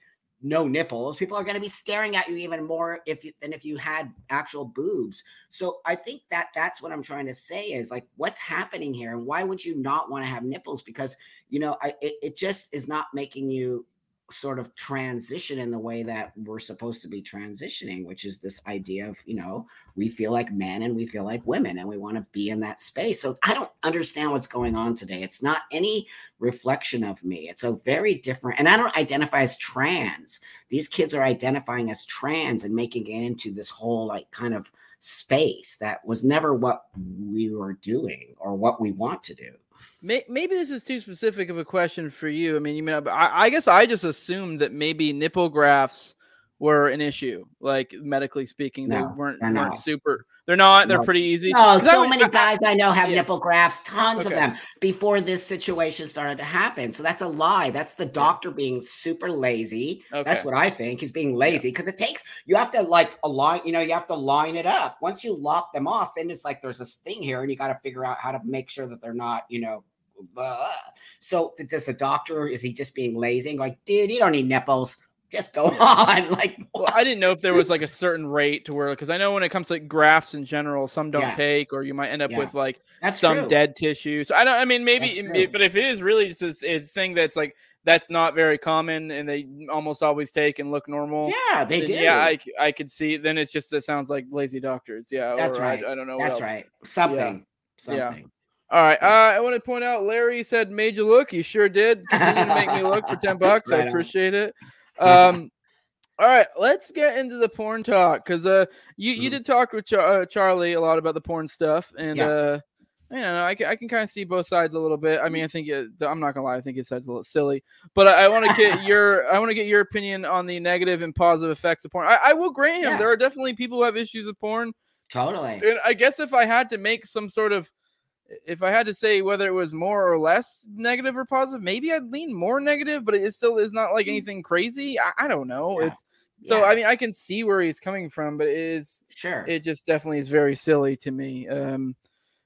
no nipples, people are going to be staring at you even more if you, than if you had actual boobs. So I think that that's what I'm trying to say is like, what's happening here, and why would you not want to have nipples? Because you know, I, it, it just is not making you sort of transition in the way that we're supposed to be transitioning, which is this idea of, you know, we feel like men and we feel like women and we want to be in that space. So I don't understand what's going on today. It's not any reflection of me. It's a very different, and I don't identify as trans. These kids are identifying as trans and making it into this whole like kind of space that was never what we were doing or what we want to do. Maybe this is too specific of a question for you. I mean, you mean I, I guess I just assumed that maybe nipple grafts were an issue, like medically speaking. No, they weren't weren't not. super. They're not. They're no. pretty easy. No, so many guys I know have yeah. nipple grafts, tons okay. of them, before this situation started to happen. So that's a lie. That's the doctor being super lazy. Okay. That's what I think. He's being lazy because yeah. it takes you have to like align. You know, you have to line it up. Once you lock them off, then it's like there's this thing here, and you got to figure out how to make sure that they're not, you know, blah. So does the doctor is he just being lazy and going, dude, you don't need nipples. Just go [laughs] on. Like well, I didn't know if there was like a certain rate to where because I know when it comes to like grafts in general, some don't yeah. take, or you might end up yeah. with like that's some true. dead tissue. So I don't. I mean, maybe, it, but if it is really just a, thing that's like that's not very common and they almost always take and look normal. Yeah, they do. Yeah, I, I could see. Then it's just it sounds like lazy doctors. Yeah, that's right. I, I, don't know. That's right. Something. Yeah. Something. All right. Uh, I want to point out Larry said made you look. You sure did. Continue to make me look for [laughs] 10 bucks. right I appreciate on. it. Um, all right, let's get into the porn talk because uh, you you mm. did talk with Char- uh, Charlie a lot about the porn stuff, and yeah. uh, you know, I can, I can kind of see both sides a little bit. I mean, I think it, I'm not gonna lie, I think his side's a little silly, but I, I want to get [laughs] your I want to get your opinion on the negative and positive effects of porn. I, I will grant him yeah. there are definitely people who have issues with porn. Totally. And I guess if I had to make some sort of if I had to say whether it was more or less negative or positive, maybe I'd lean more negative, but it still is not like mm. anything crazy. I, I don't know. Yeah. It's so yeah. I mean I can see where he's coming from, but it is sure it just definitely is very silly to me. Um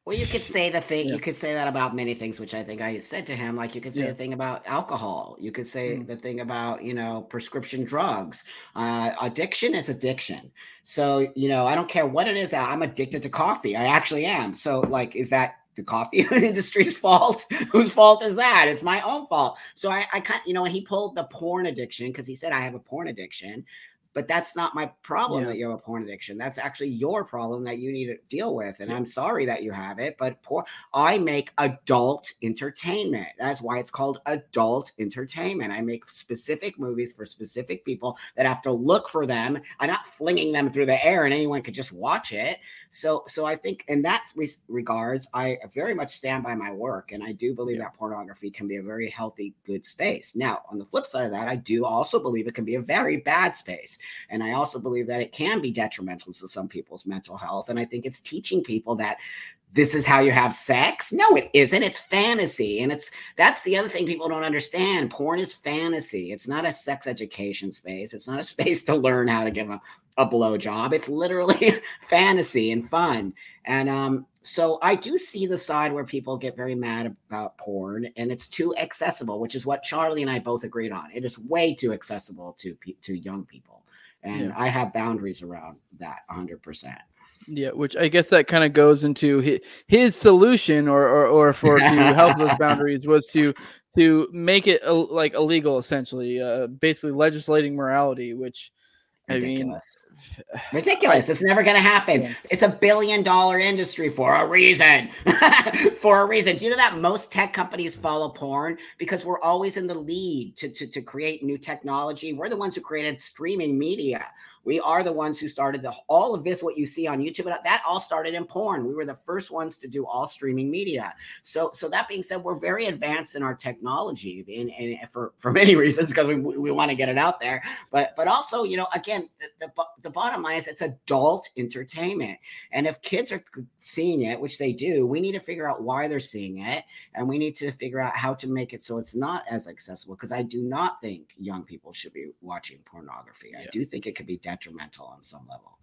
well, you could say the thing. Yeah. You could say that about many things, which I think I said to him. Like you could say yeah. the thing about alcohol. You could say mm. the thing about you know prescription drugs. Uh, addiction is addiction. So you know I don't care what it is. I'm addicted to coffee. I actually am. So like, is that the coffee [laughs] industry's fault. Whose fault is that? It's my own fault. So I, I kind, you know, when he pulled the porn addiction because he said I have a porn addiction, but that's not my problem yeah. that you have a porn addiction. That's actually your problem that you need to deal with. And yeah. I'm sorry that you have it, but poor I make adult entertainment. That's why it's called adult entertainment. I make specific movies for specific people that have to look for them. I'm not flinging them through the air and anyone could just watch it. So so I think in that regards, I very much stand by my work and I do believe yeah. that pornography can be a very healthy good space. Now, on the flip side of that, I do also believe it can be a very bad space. And I also believe that it can be detrimental to some people's mental health. And I think it's teaching people that this is how you have sex. No, it isn't. It's fantasy. And it's that's the other thing people don't understand. Porn is fantasy. It's not a sex education space. It's not a [laughs] space to learn how to give a, a blowjob. It's literally [laughs] fantasy and fun. And um, so I do see the side where people get very mad about porn and it's too accessible, which is what Charlie and I both agreed on. It is way too accessible to to young people. And yeah. I have boundaries around that 100%. Yeah, which I guess that kind of goes into his, his solution, or, or or for to help those [laughs] boundaries was to to make it like illegal, essentially, uh, basically legislating morality, which Ridiculous. Ridiculous. It's never going to happen. Yeah. It's a billion dollar industry for a reason. [laughs] for a reason. Do you know that most tech companies follow porn because we're always in the lead to, to, to create new technology? We're the ones who created streaming media. We are the ones who started the all of this, what you see on YouTube, that all started in porn. We were the first ones to do all streaming media. So, so that being said, we're very advanced in our technology, and, and for for many [laughs] reasons because we, we want to get it out there. But but also, you know, again, the, the the bottom line is it's adult entertainment, and if kids are seeing it, which they do, we need to figure out why they're seeing it, and we need to figure out how to make it so it's not as accessible. Because I do not think young people should be watching pornography. Yeah. I do think it could be detrimental on some level.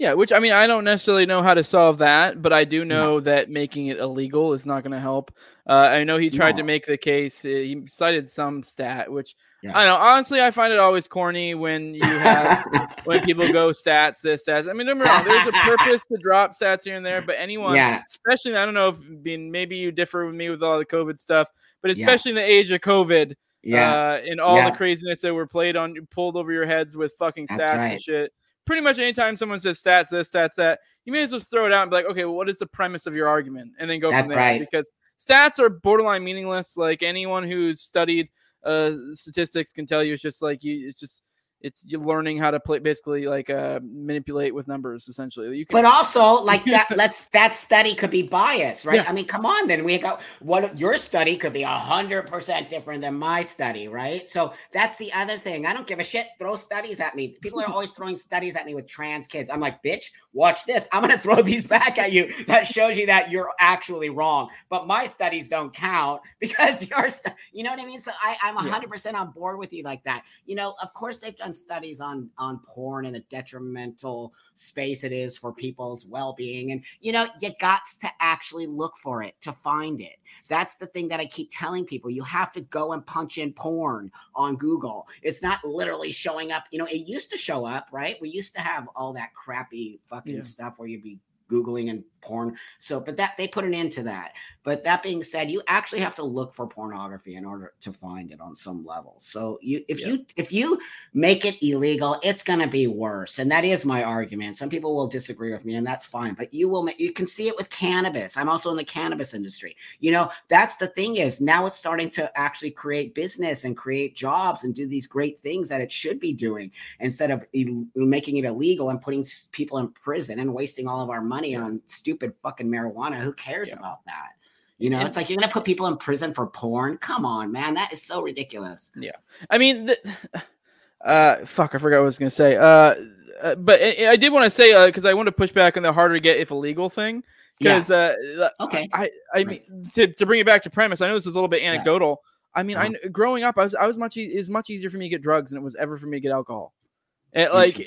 Yeah, which I mean, I don't necessarily know how to solve that, but I do know no. that making it illegal is not going to help. Uh, I know he tried no. to make the case. He cited some stat, which yeah. I know. Honestly, I find it always corny when you have [laughs] when people go stats this stats. I mean, don't wrong. There's a purpose to drop stats here and there, but anyone, yeah. especially I don't know if being maybe you differ with me with all the COVID stuff, but especially yeah. in the age of COVID, yeah, uh, and all the craziness that were played on pulled over your heads with fucking stats right. and shit. Pretty much anytime someone says stats this, stats that, you may as well throw it out and be like, okay, well, what is the premise of your argument, and then go That's from there right. because stats are borderline meaningless. Like anyone who's studied uh, statistics can tell you, it's just like you, it's just it's you're learning how to play basically like uh manipulate with numbers essentially you can- but also like that [laughs] let's that study could be biased right? Yeah. i mean come on then we go what your study could be a hundred percent different than my study right? So that's the other thing i don't give a shit throw studies at me people are always throwing studies at me with trans kids i'm like bitch watch this i'm gonna throw [laughs] these back at you that shows you that you're actually wrong. But my studies don't count [laughs] because you're st- you know what i mean? So I, i'm 100% on board with you like that you know of course they've done done studies on on porn and the detrimental space it is for people's well-being. And you know you got to actually look for it to find it. That's the thing that i keep telling people. You have to go and punch in porn on google. It's not literally showing up. You know it used to show up right? We used to have all that crappy fucking yeah. stuff where you'd be googling and porn. So, but that they put an end to that. But that being said, you actually have to look for pornography in order to find it on some level. So you if yeah. you if you make it illegal, it's going to be worse. And that is my argument. Some people will disagree with me and that's fine, but you will you can see it with cannabis. I'm also in the cannabis industry. You know, that's the thing is now it's starting to actually create business and create jobs and do these great things that it should be doing instead of making it illegal and putting people in prison and wasting all of our money on stupid fucking marijuana. Who cares yeah. about that? You know, it's like you're gonna put people in prison for porn. Come on, man, that is so ridiculous. Yeah, I mean, the, [sighs] uh, fuck, I forgot what I was gonna say. Uh, uh but I, I did want to say because uh, I want to push back on the harder to get if illegal thing. Because yeah. uh, okay, I, I mean, to, to bring it back to premise, I know this is a little bit anecdotal. Yeah. I mean, uh-huh. I growing up, I was I was much e- it was much easier for me to get drugs than it was ever for me to get alcohol. And like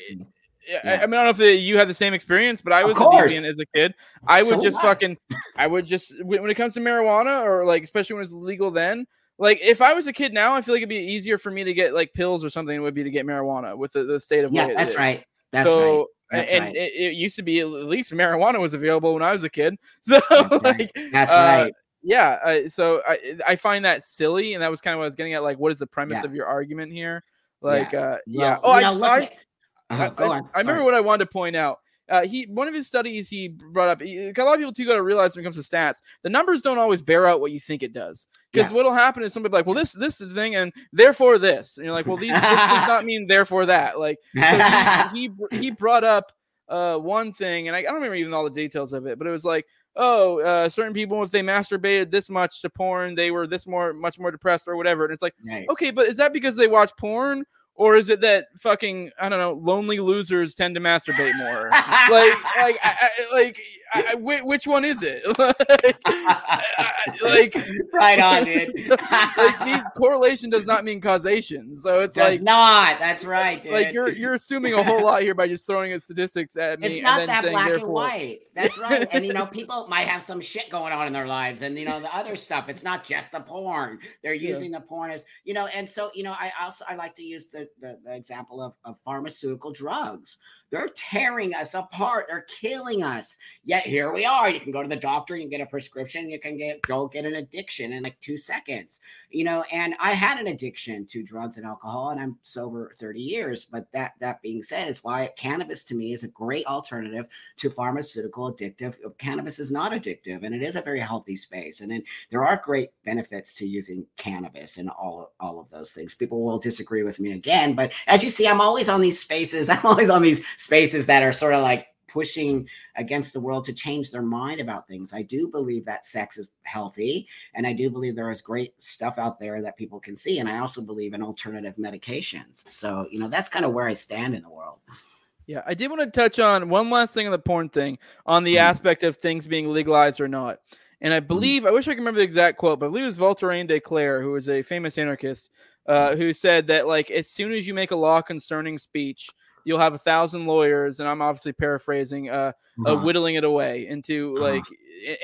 yeah. I, I, mean, I don't know if you had the same experience, but I was a deviant as a kid. I would so just fucking, I would just when it comes to marijuana or like especially when it's legal then. Like if I was a kid now, I feel like it'd be easier for me to get like pills or something. It would be to get marijuana with the, the state of yeah. That's right. That's so, right. That's and right. It, it, used to be at least marijuana was available when I was a kid. [laughs] So that's like right. that's uh, right. Yeah. Uh, so I I find that silly, and that was kind of what I was getting at. Like, what is the premise yeah. of your argument here? Like, yeah. uh, yeah. Well, oh, I, I, uh-huh. I, I, I, remember what I wanted to point out. Uh, he one of his studies he brought up. He, a lot of people too got to realize when it comes to stats, the numbers don't always bear out what you think it does. Because yeah. what'll happen is somebody like, well, this this is the thing, and therefore this, and you're like, well, these this does not [laughs] mean therefore that. Like, so he, [laughs] he, he brought up uh one thing, and I, I don't remember even all the details of it, but it was like, oh, uh, certain people if they masturbated this much to porn, they were this more much more depressed or whatever. And it's like, right. okay, but is that because they watch porn? Or is it that fucking I don't know lonely losers tend to masturbate more? like like I, I, like I, which one is it? [laughs] like, right on, [laughs] dude. like these correlation does not mean causation, so it's does like not. That's right, dude. [laughs] Like you're you're assuming a whole lot here by just throwing a statistics at me. It's not that saying, black and white. That's right. and you know, people might have some shit going on in their lives, and you know the other stuff. It's not just the porn. They're using yeah. the porn as you know, and so you know, I also I like to use the the, the, the example of, of pharmaceutical drugs. They're tearing us apart. They're killing us. Yet here we are. You can go to the doctor, you can get a prescription, you can get go get an addiction in like two seconds. You know, and I had an addiction to drugs and alcohol, and I'm sober 30 years. But that that being said, it's why cannabis to me is a great alternative to pharmaceutical addictive. Cannabis is not addictive, and it is a very healthy space. And then there are great benefits to using cannabis and all all of those things. People will disagree with me again, but as you see, I'm always on these spaces. [laughs] I'm always on these spaces that are sort of like pushing against the world to change their mind about things. I do believe that sex is healthy, and I do believe there is great stuff out there that people can see. And I also believe in alternative medications. So, you know, that's kind of where I stand in the world. Yeah, I did want to touch on one last thing on the porn thing, on the mm. aspect of things being legalized or not. And I mm. believe. I wish I could remember the exact quote, but I believe it was Voltairine de Cleyre, who was a famous anarchist, uh, mm. who said that, like, as soon as you make a law concerning speech, you'll have a thousand lawyers, and I'm obviously paraphrasing, uh, uh, uh-huh. whittling it away into uh-huh. like,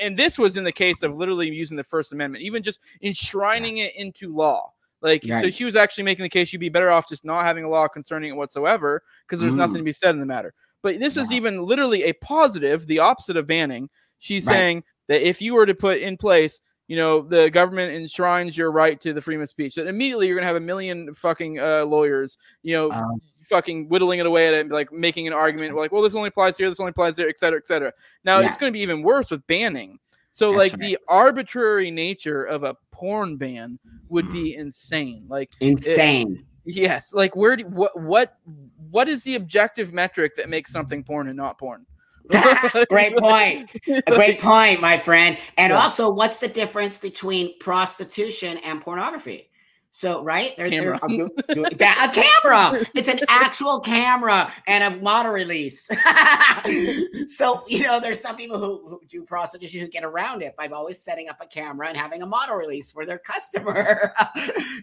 and this was in the case of literally using the First Amendment, even just enshrining it into law. Like, right. so she was actually making the case you'd be better off just not having a law concerning it whatsoever because there's mm. nothing to be said in the matter. But this is even literally a positive, the opposite of banning. She's right. saying that if you were to put in place you know, the government enshrines your right to the freedom of speech. That immediately you're gonna have a million fucking uh, lawyers, you know, um, fucking whittling it away at it, like making an argument like, well, this only applies here, this only applies there, et cetera, et cetera. Now yeah. it's gonna be even worse with banning. So That's like right. the arbitrary nature of a porn ban would be [clears throat] insane. Like insane. It, yes. Like where do what what what is the objective metric that makes something porn and not porn? Ah, great point. A great [laughs] point, my friend. And yeah. also, what's the difference between prostitution and pornography? So right there, camera. [laughs] a camera. It's an actual camera and a model release. [laughs] so you know, there's some people who, who, do prostitution who get around it by always setting up a camera and having a model release for their [laughs] customer.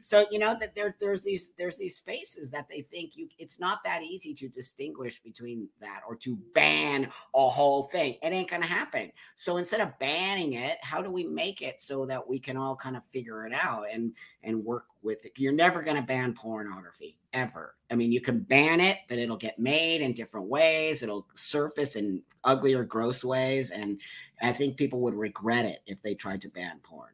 so you know that there, there's these there's these spaces that they think you it's not that easy to distinguish between that or to ban a whole thing. It ain't gonna happen. So instead of banning it, how do we make it so that we can all kind of figure it out and and work with it. You're never going to ban pornography ever. I mean, you can ban it, but it'll get made in different ways. It'll surface in ugly or gross ways. And I think people would regret it if they tried to ban porn.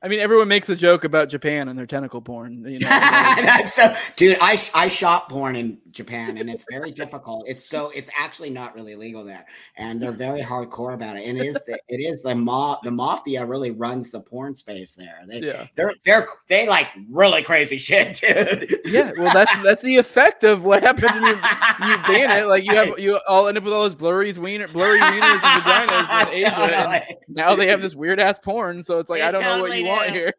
I mean, everyone makes a joke about Japan and their tentacle porn. You know, [laughs] so, dude, I I shop porn in Japan, and it's very difficult. It's so it's actually not really legal there, and they're very hardcore about it. And it is the, it is the ma the mafia really runs the porn space there. They yeah. they're they're they like really crazy shit, dude. Yeah, well, that's that's the effect of what happens when you you ban it. Like you have [laughs] you all end up with all those blurry wiener blurry wieners and vaginas in [laughs] Asia. Totally. And now they have this weird ass porn, so it's like it I don't totally know what you want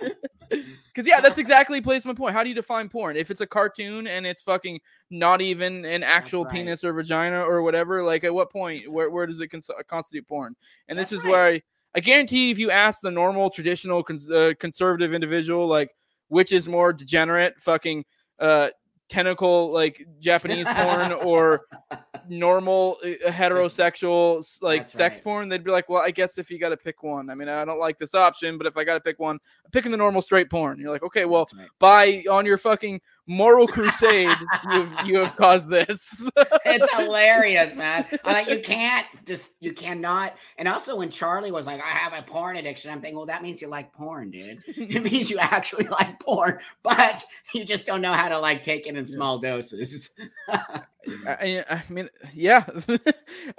here. [laughs] Because yeah, that's exactly plays my point. How do you define porn? If it's a cartoon and it's fucking not even an actual right. penis or vagina or whatever, like at what point where, where does it cons- constitute porn? And that's this is right. where I, I guarantee if you ask the normal traditional cons- uh, conservative individual like which is more degenerate, fucking uh tentacle like Japanese porn or [laughs] normal uh, heterosexual like That's sex right. porn, they'd be like, well, I guess if you got to pick one, I mean, I don't like this option, but if I got to pick one, I'm picking the normal straight porn. You're like, okay, well, right. by on your fucking moral [laughs] crusade, you've you have caused this. [laughs] it's hilarious, man. Like, you can't just you cannot. And also, when Charlie was like, I have a porn addiction, I'm thinking, well, that means you like porn, dude. It [laughs] means you actually like porn, but you just don't know how to like take it in small doses. I, I, mean, yeah, uh,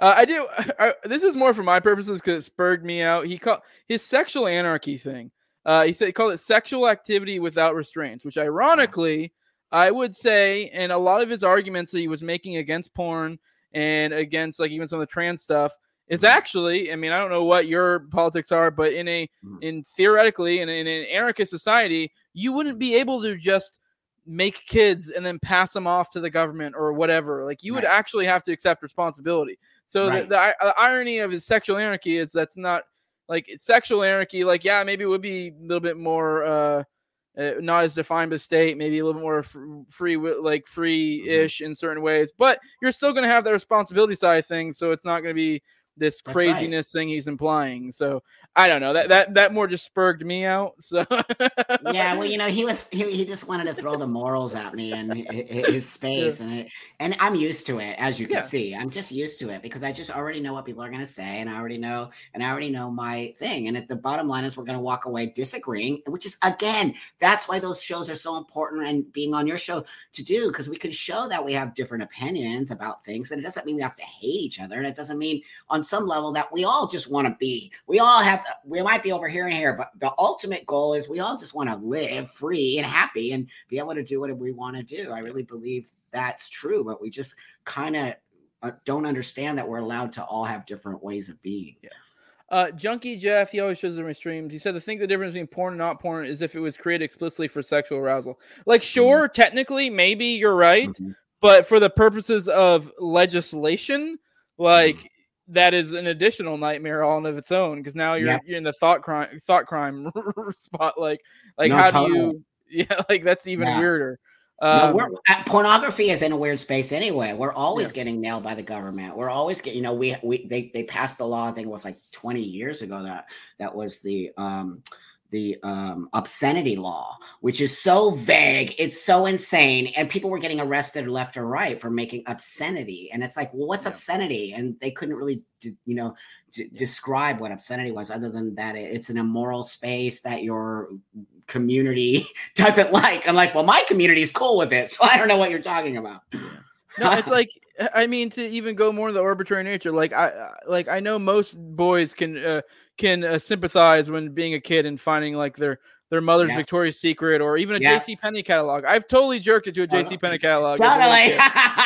I do. I, this is more for my purposes because it spurred me out. He called his sexual anarchy thing. Uh, he said he called it sexual activity without restraints, which ironically I would say, and a lot of his arguments that he was making against porn and against like even some of the trans stuff is mm-hmm. actually, I mean, I don't know what your politics are, but in a mm-hmm. in theoretically in, in an anarchist society, you wouldn't be able to just make kids and then pass them off to the government or whatever. Like you right. would actually have to accept responsibility. So right. the, the, the, irony of his sexual anarchy is that's not like sexual anarchy. Like yeah, maybe it would be a little bit more uh, uh, not as defined by state, maybe a little bit more free, like free ish mm-hmm. in certain ways, but you're still going to have that responsibility side of things. So it's not going to be this That's craziness right. thing he's implying. So I don't know that that that more just spurred me out. So yeah, well, you know, he was he, he just wanted to throw the morals at me and his [laughs] space, yeah. and it, and I'm used to it, as you can yeah. see. I'm just used to it because I just already know what people are going to say, and I already know, and I already know my thing. And at the bottom line is, we're going to walk away disagreeing, which is again, that's why those shows are so important, and being on your show to do because we can show that we have different opinions about things, but it doesn't mean we have to hate each other, and it doesn't mean on some level that we all just want to be. We all have to, we might be over here and here, but the ultimate goal is we all just want to live free and happy and be able to do what we want to do. I really believe that's true, but we just kind of uh, don't understand that we're allowed to all have different ways of being. Yeah. Uh, Junkie Jeff, he always shows in streams. He said the thing the difference between porn and not porn is if it was created explicitly for sexual arousal. Like, mm-hmm. sure, mm-hmm. technically, maybe you're right, mm-hmm. but for the purposes of legislation, like mm-hmm that is an additional nightmare all of its own because now you're, yeah. you're in the thought crime thought crime [laughs] spot like like no, how totally. do you [laughs] yeah like that's even yeah. weirder um, no, pornography is in a weird space anyway. We're always yeah. getting nailed by the government. We're always getting, you know, we we they they passed a law. I think it was like 20 years ago that that was the um the um, obscenity law, which is so vague, it's so insane, and people were getting arrested left or right for making obscenity. And it's like, well, what's yeah. obscenity? And they couldn't really, you know, d- yeah. describe what obscenity was, other than that it's an immoral space that your community [laughs] doesn't like. I'm like, well, my community is cool with it, [laughs] so I don't know what you're talking about. [laughs] no, it's like I mean to even go more in the arbitrary nature. Like I like I know most boys can uh, can uh, sympathize when being a kid and finding like their their mother's yeah. Victoria's Secret or even a yeah. J.C. Penney catalog. I've totally jerked into a J.C. Penney catalog. Totally.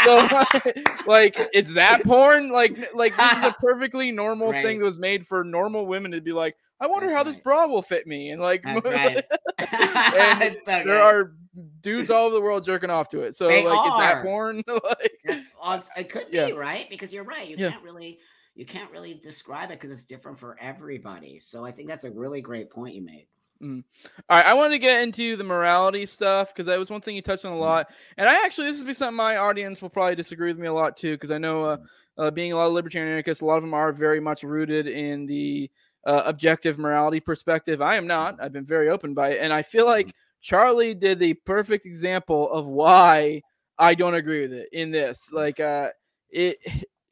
so, [laughs] like, it's that [laughs] porn? Like, like this is a [laughs] perfectly normal right. thing that was made for normal women to be like, I wonder That's how right. this bra will fit me. And like, right. and so there are dudes all over the world jerking off to it. So they like, are. is that porn? like, it could yeah. be right because you're right. You yeah. can't really you can't really describe it because it's different for everybody. So I think that's a really great point you made. Mm. All right, I wanted to get into the morality stuff because that was one thing you touched on a mm. lot, and I actually this will be something my audience will probably disagree with me a lot too because I know uh, mm. uh, being a lot of libertarian anarchists, a lot of them are very much rooted in the uh, objective morality perspective. I am not. I've been very open by it, and I feel like Charlie did the perfect example of why I don't agree with it in this. Like, uh, it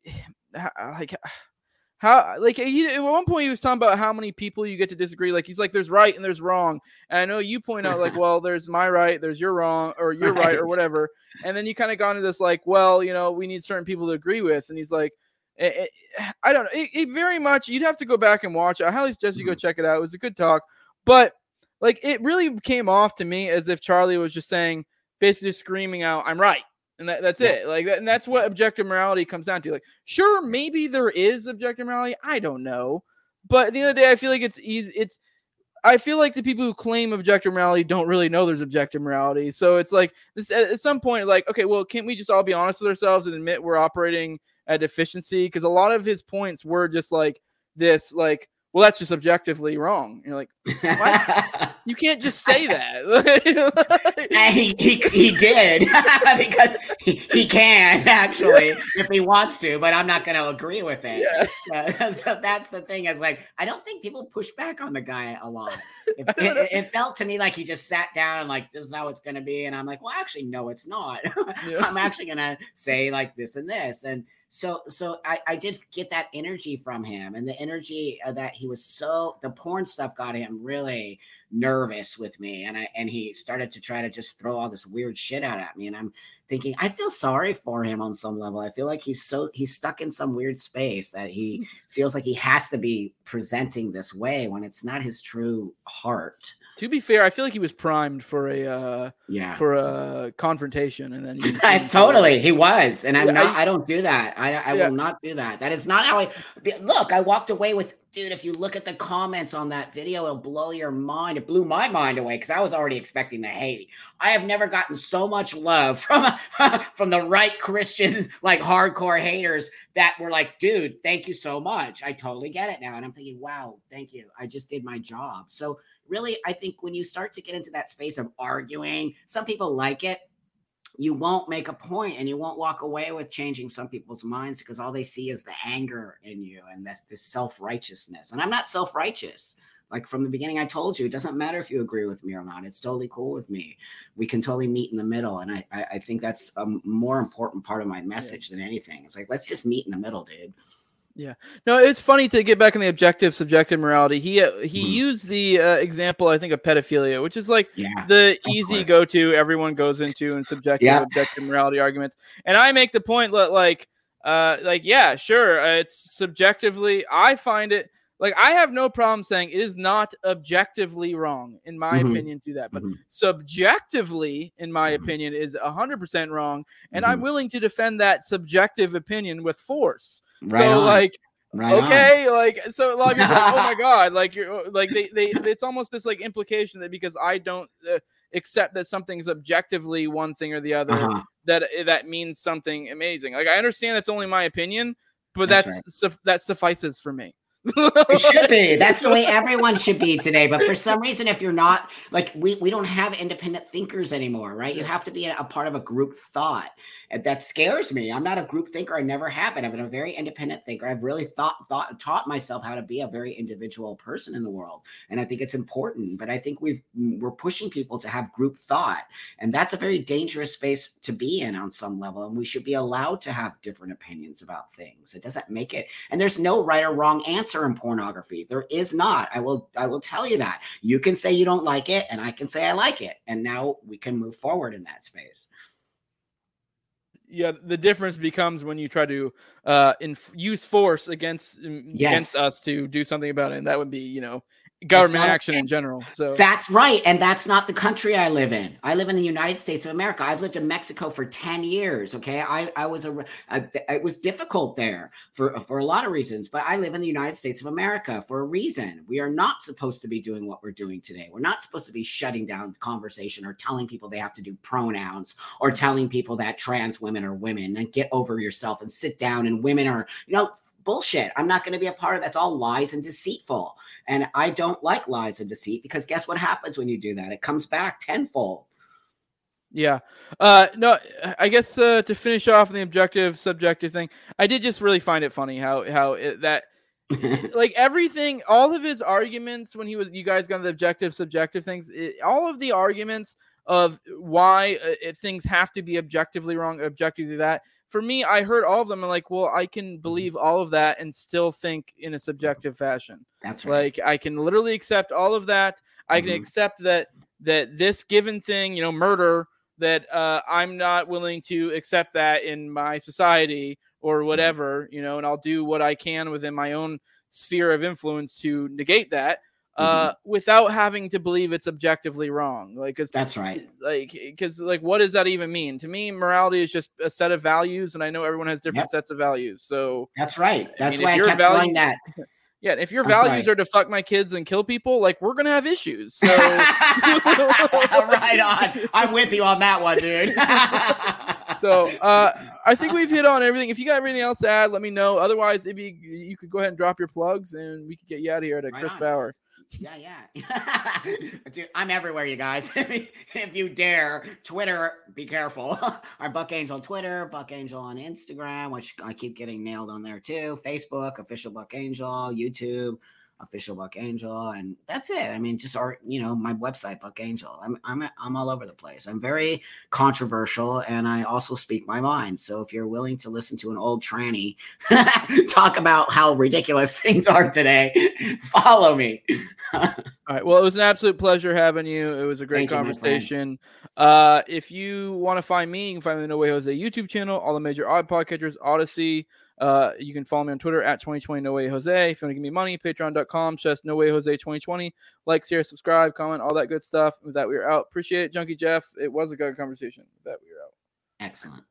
[sighs] like how like he at one point he was talking about how many people you get to disagree like he's like there's right and there's wrong. And i know you point out like [laughs] well there's my right there's your wrong or you're right, right. or whatever. And then you kind of got into this like well you know we need certain people to agree with and he's like it, eh, it, eh, i don't know. It, it, very much you'd have to go back and watch it. I highly suggest you go mm-hmm. check it out. It was a good talk. But like it really came off to me as if charlie was just saying basically screaming out i'm right and that, that's yeah. it. Like that, and that's what objective morality comes down to. Like, sure, maybe there is objective morality. I don't know, but at the end of the day, I feel like it's easy. It's I feel like the people who claim objective morality don't really know there's objective morality. So it's like this at some point, like, okay, well, can't we just all be honest with ourselves and admit we're operating at deficiency? Because a lot of his points were just like this, like well, that's just objectively wrong. You're like, [laughs] you can't just say that. [laughs] he, he, he did [laughs] because he, he can actually if he wants to, but I'm not going to agree with it. Yeah. [laughs] so that's the thing is like, I don't think people push back on the guy a lot. It, it, it, felt to me like he just sat down and like, this is how it's going to be. And I'm like, well, actually, no, it's not. Yeah. I'm actually going to say like this and this. And so so I, I did get that energy from him and the energy uh, that he was so the porn stuff got him really nervous with me and I and he started to try to just throw all this weird shit out at me and I'm thinking I feel sorry for him on some level. I feel like he's so he's stuck in some weird space that he feels like he has to be presenting this way when it's not his true heart. To be fair, I feel like he was primed for a uh, yeah for a confrontation, and then he, [laughs] totally he was, and I'm not. I, I don't do that. I, I yeah. will not do that. That is not how I look. I walked away with dude. If you look at the comments on that video, it'll blow your mind. It blew my mind away because I was already expecting the hate. I have never gotten so much love [laughs] from from the right Christian like hardcore haters that were like, dude, thank you so much. I totally get it now, and I'm thinking, wow, thank you. I just did my job. So really, I think when you start to get into that space of arguing, some people like it. You won't make a point and you won't walk away with changing some people's minds because all they see is the anger in you and that's this self-righteousness. And I'm not self-righteous. Like from the beginning, I told you, it doesn't matter if you agree with me or not. It's totally cool with me. We can totally meet in the middle. And I, I, I think that's a more important part of my message yeah. than anything. It's like, let's just meet in the middle, dude. Yeah. No, it's funny to get back on the objective subjective morality. He uh, he mm. used the uh, example I think of pedophilia, which is like yeah, the easy go to everyone goes into in subjective yeah. objective morality arguments. And I make the point that like uh like yeah, sure, uh, it's subjectively I find it like I have no problem saying it is not objectively wrong in my mm-hmm. opinion to that, but mm-hmm. subjectively in my mm-hmm. opinion is 100% wrong and I'm mm-hmm. willing to defend that subjective opinion with force. Right so on. like Right okay, on. like so, like, like oh my [laughs] god, like you're like they, they it's almost this like implication that because I don't uh, accept that something's objectively one thing or the other, uh-huh. that eh, that means something amazing. Like I understand that's only my opinion, but that's, that's right. su- that suffices for me it should be. [laughs] That's the way everyone should be today. But for some reason, if you're not like we, we don't have independent thinkers anymore, right? You have to be a, part of a group thought. And that scares me. I'm not a group thinker. I never have been. I've been a very independent thinker. I've really thought thought taught myself how to be a very individual person in the world. And I think it's important. But I think we've we're pushing people to have group thought. And that's a very dangerous space to be in on some level. And we should be allowed to have different opinions about things. It doesn't make it, and there's no right or wrong answer in pornography. There is not. I will I will tell you that. You can say you don't like it and I can say I like it. And now we can move forward in that space. Yeah, the difference becomes when you try to uh inf- use force against yes. against us to do something about it. And that would be, you know, government action in general. So that's right. And that's not the country I live in. I live in the United States of America. I've lived in Mexico for 10 years. Okay. I, I was a, a, it was difficult there for, for a lot of reasons, but I live in the United States of America for a reason. We are not supposed to be doing what we're doing today. We're not supposed to be shutting down conversation or telling people they have to do pronouns or telling people that trans women are women and get over yourself and sit down and women are, you know, bullshit. I'm not going to be a part of that's all lies and deceitful. And I don't like lies and deceit because guess what happens when you do that? It comes back tenfold. Yeah. Uh no, I guess uh to finish off the objective subjective thing, I did just really find it funny how how it, that [laughs] like everything all of his arguments when he was you guys got the objective subjective things, it, all of the arguments of why uh, things have to be objectively wrong, objectively that for me, I heard all of them and like, well, I can mm-hmm. believe all of that and still think in a subjective fashion. That's right. Like I can literally accept all of that. I can mm-hmm. accept that that this given thing, you know, murder, that uh, I'm not willing to accept that in my society or mm-hmm. whatever, you know, and I'll do what I can within my own sphere of influence to negate that uh, mm-hmm. without having to believe it's objectively wrong. Like, cause that's right. Like, because like, what does that even mean? To me, morality is just a set of values, and I know everyone has different yep. sets of values. So that's right. That's I mean, why I kept value, that. [laughs] Yeah, if your values are to fuck my kids and kill people, like we're gonna have issues. So [laughs] right on. [laughs] I'm with you on that one, dude. so uh, I think we've hit on everything. If you got everything else to add, let me know. Otherwise, if you you could go ahead and drop your plugs, and we could get you out of here to right Chris on. Bauer. Yeah, yeah. [laughs] Dude, I'm everywhere, you guys. [laughs] if you dare, Twitter, be careful. [laughs] Our Buck Angel on Twitter, Buck Angel on Instagram, which I keep getting nailed on there too. Facebook, official Buck Angel, YouTube, official Buck Angel, and that's it. I mean, just our, you know, my website, Buck Angel. I'm I'm I'm all over the place. I'm very controversial, and I also speak my mind. So if you're willing to listen to an old tranny [laughs] talk about how ridiculous [laughs] things are today, [laughs] follow me. all right. Well, it was an absolute pleasure having you. It was a great Thank conversation. You, uh, if you want to find me, you can find me on the No Way Jose YouTube channel, all the major odd podcatchers, Odysee. Uh, you can follow me on Twitter at 2020 No Way Jose. If you want to give me money, patreon.com, just No Way Jose 2020. Like, share, subscribe, comment, all that good stuff. With that, we are out. Appreciate it, Junkie Jeff. It was a good conversation. With that, we are out. Excellent.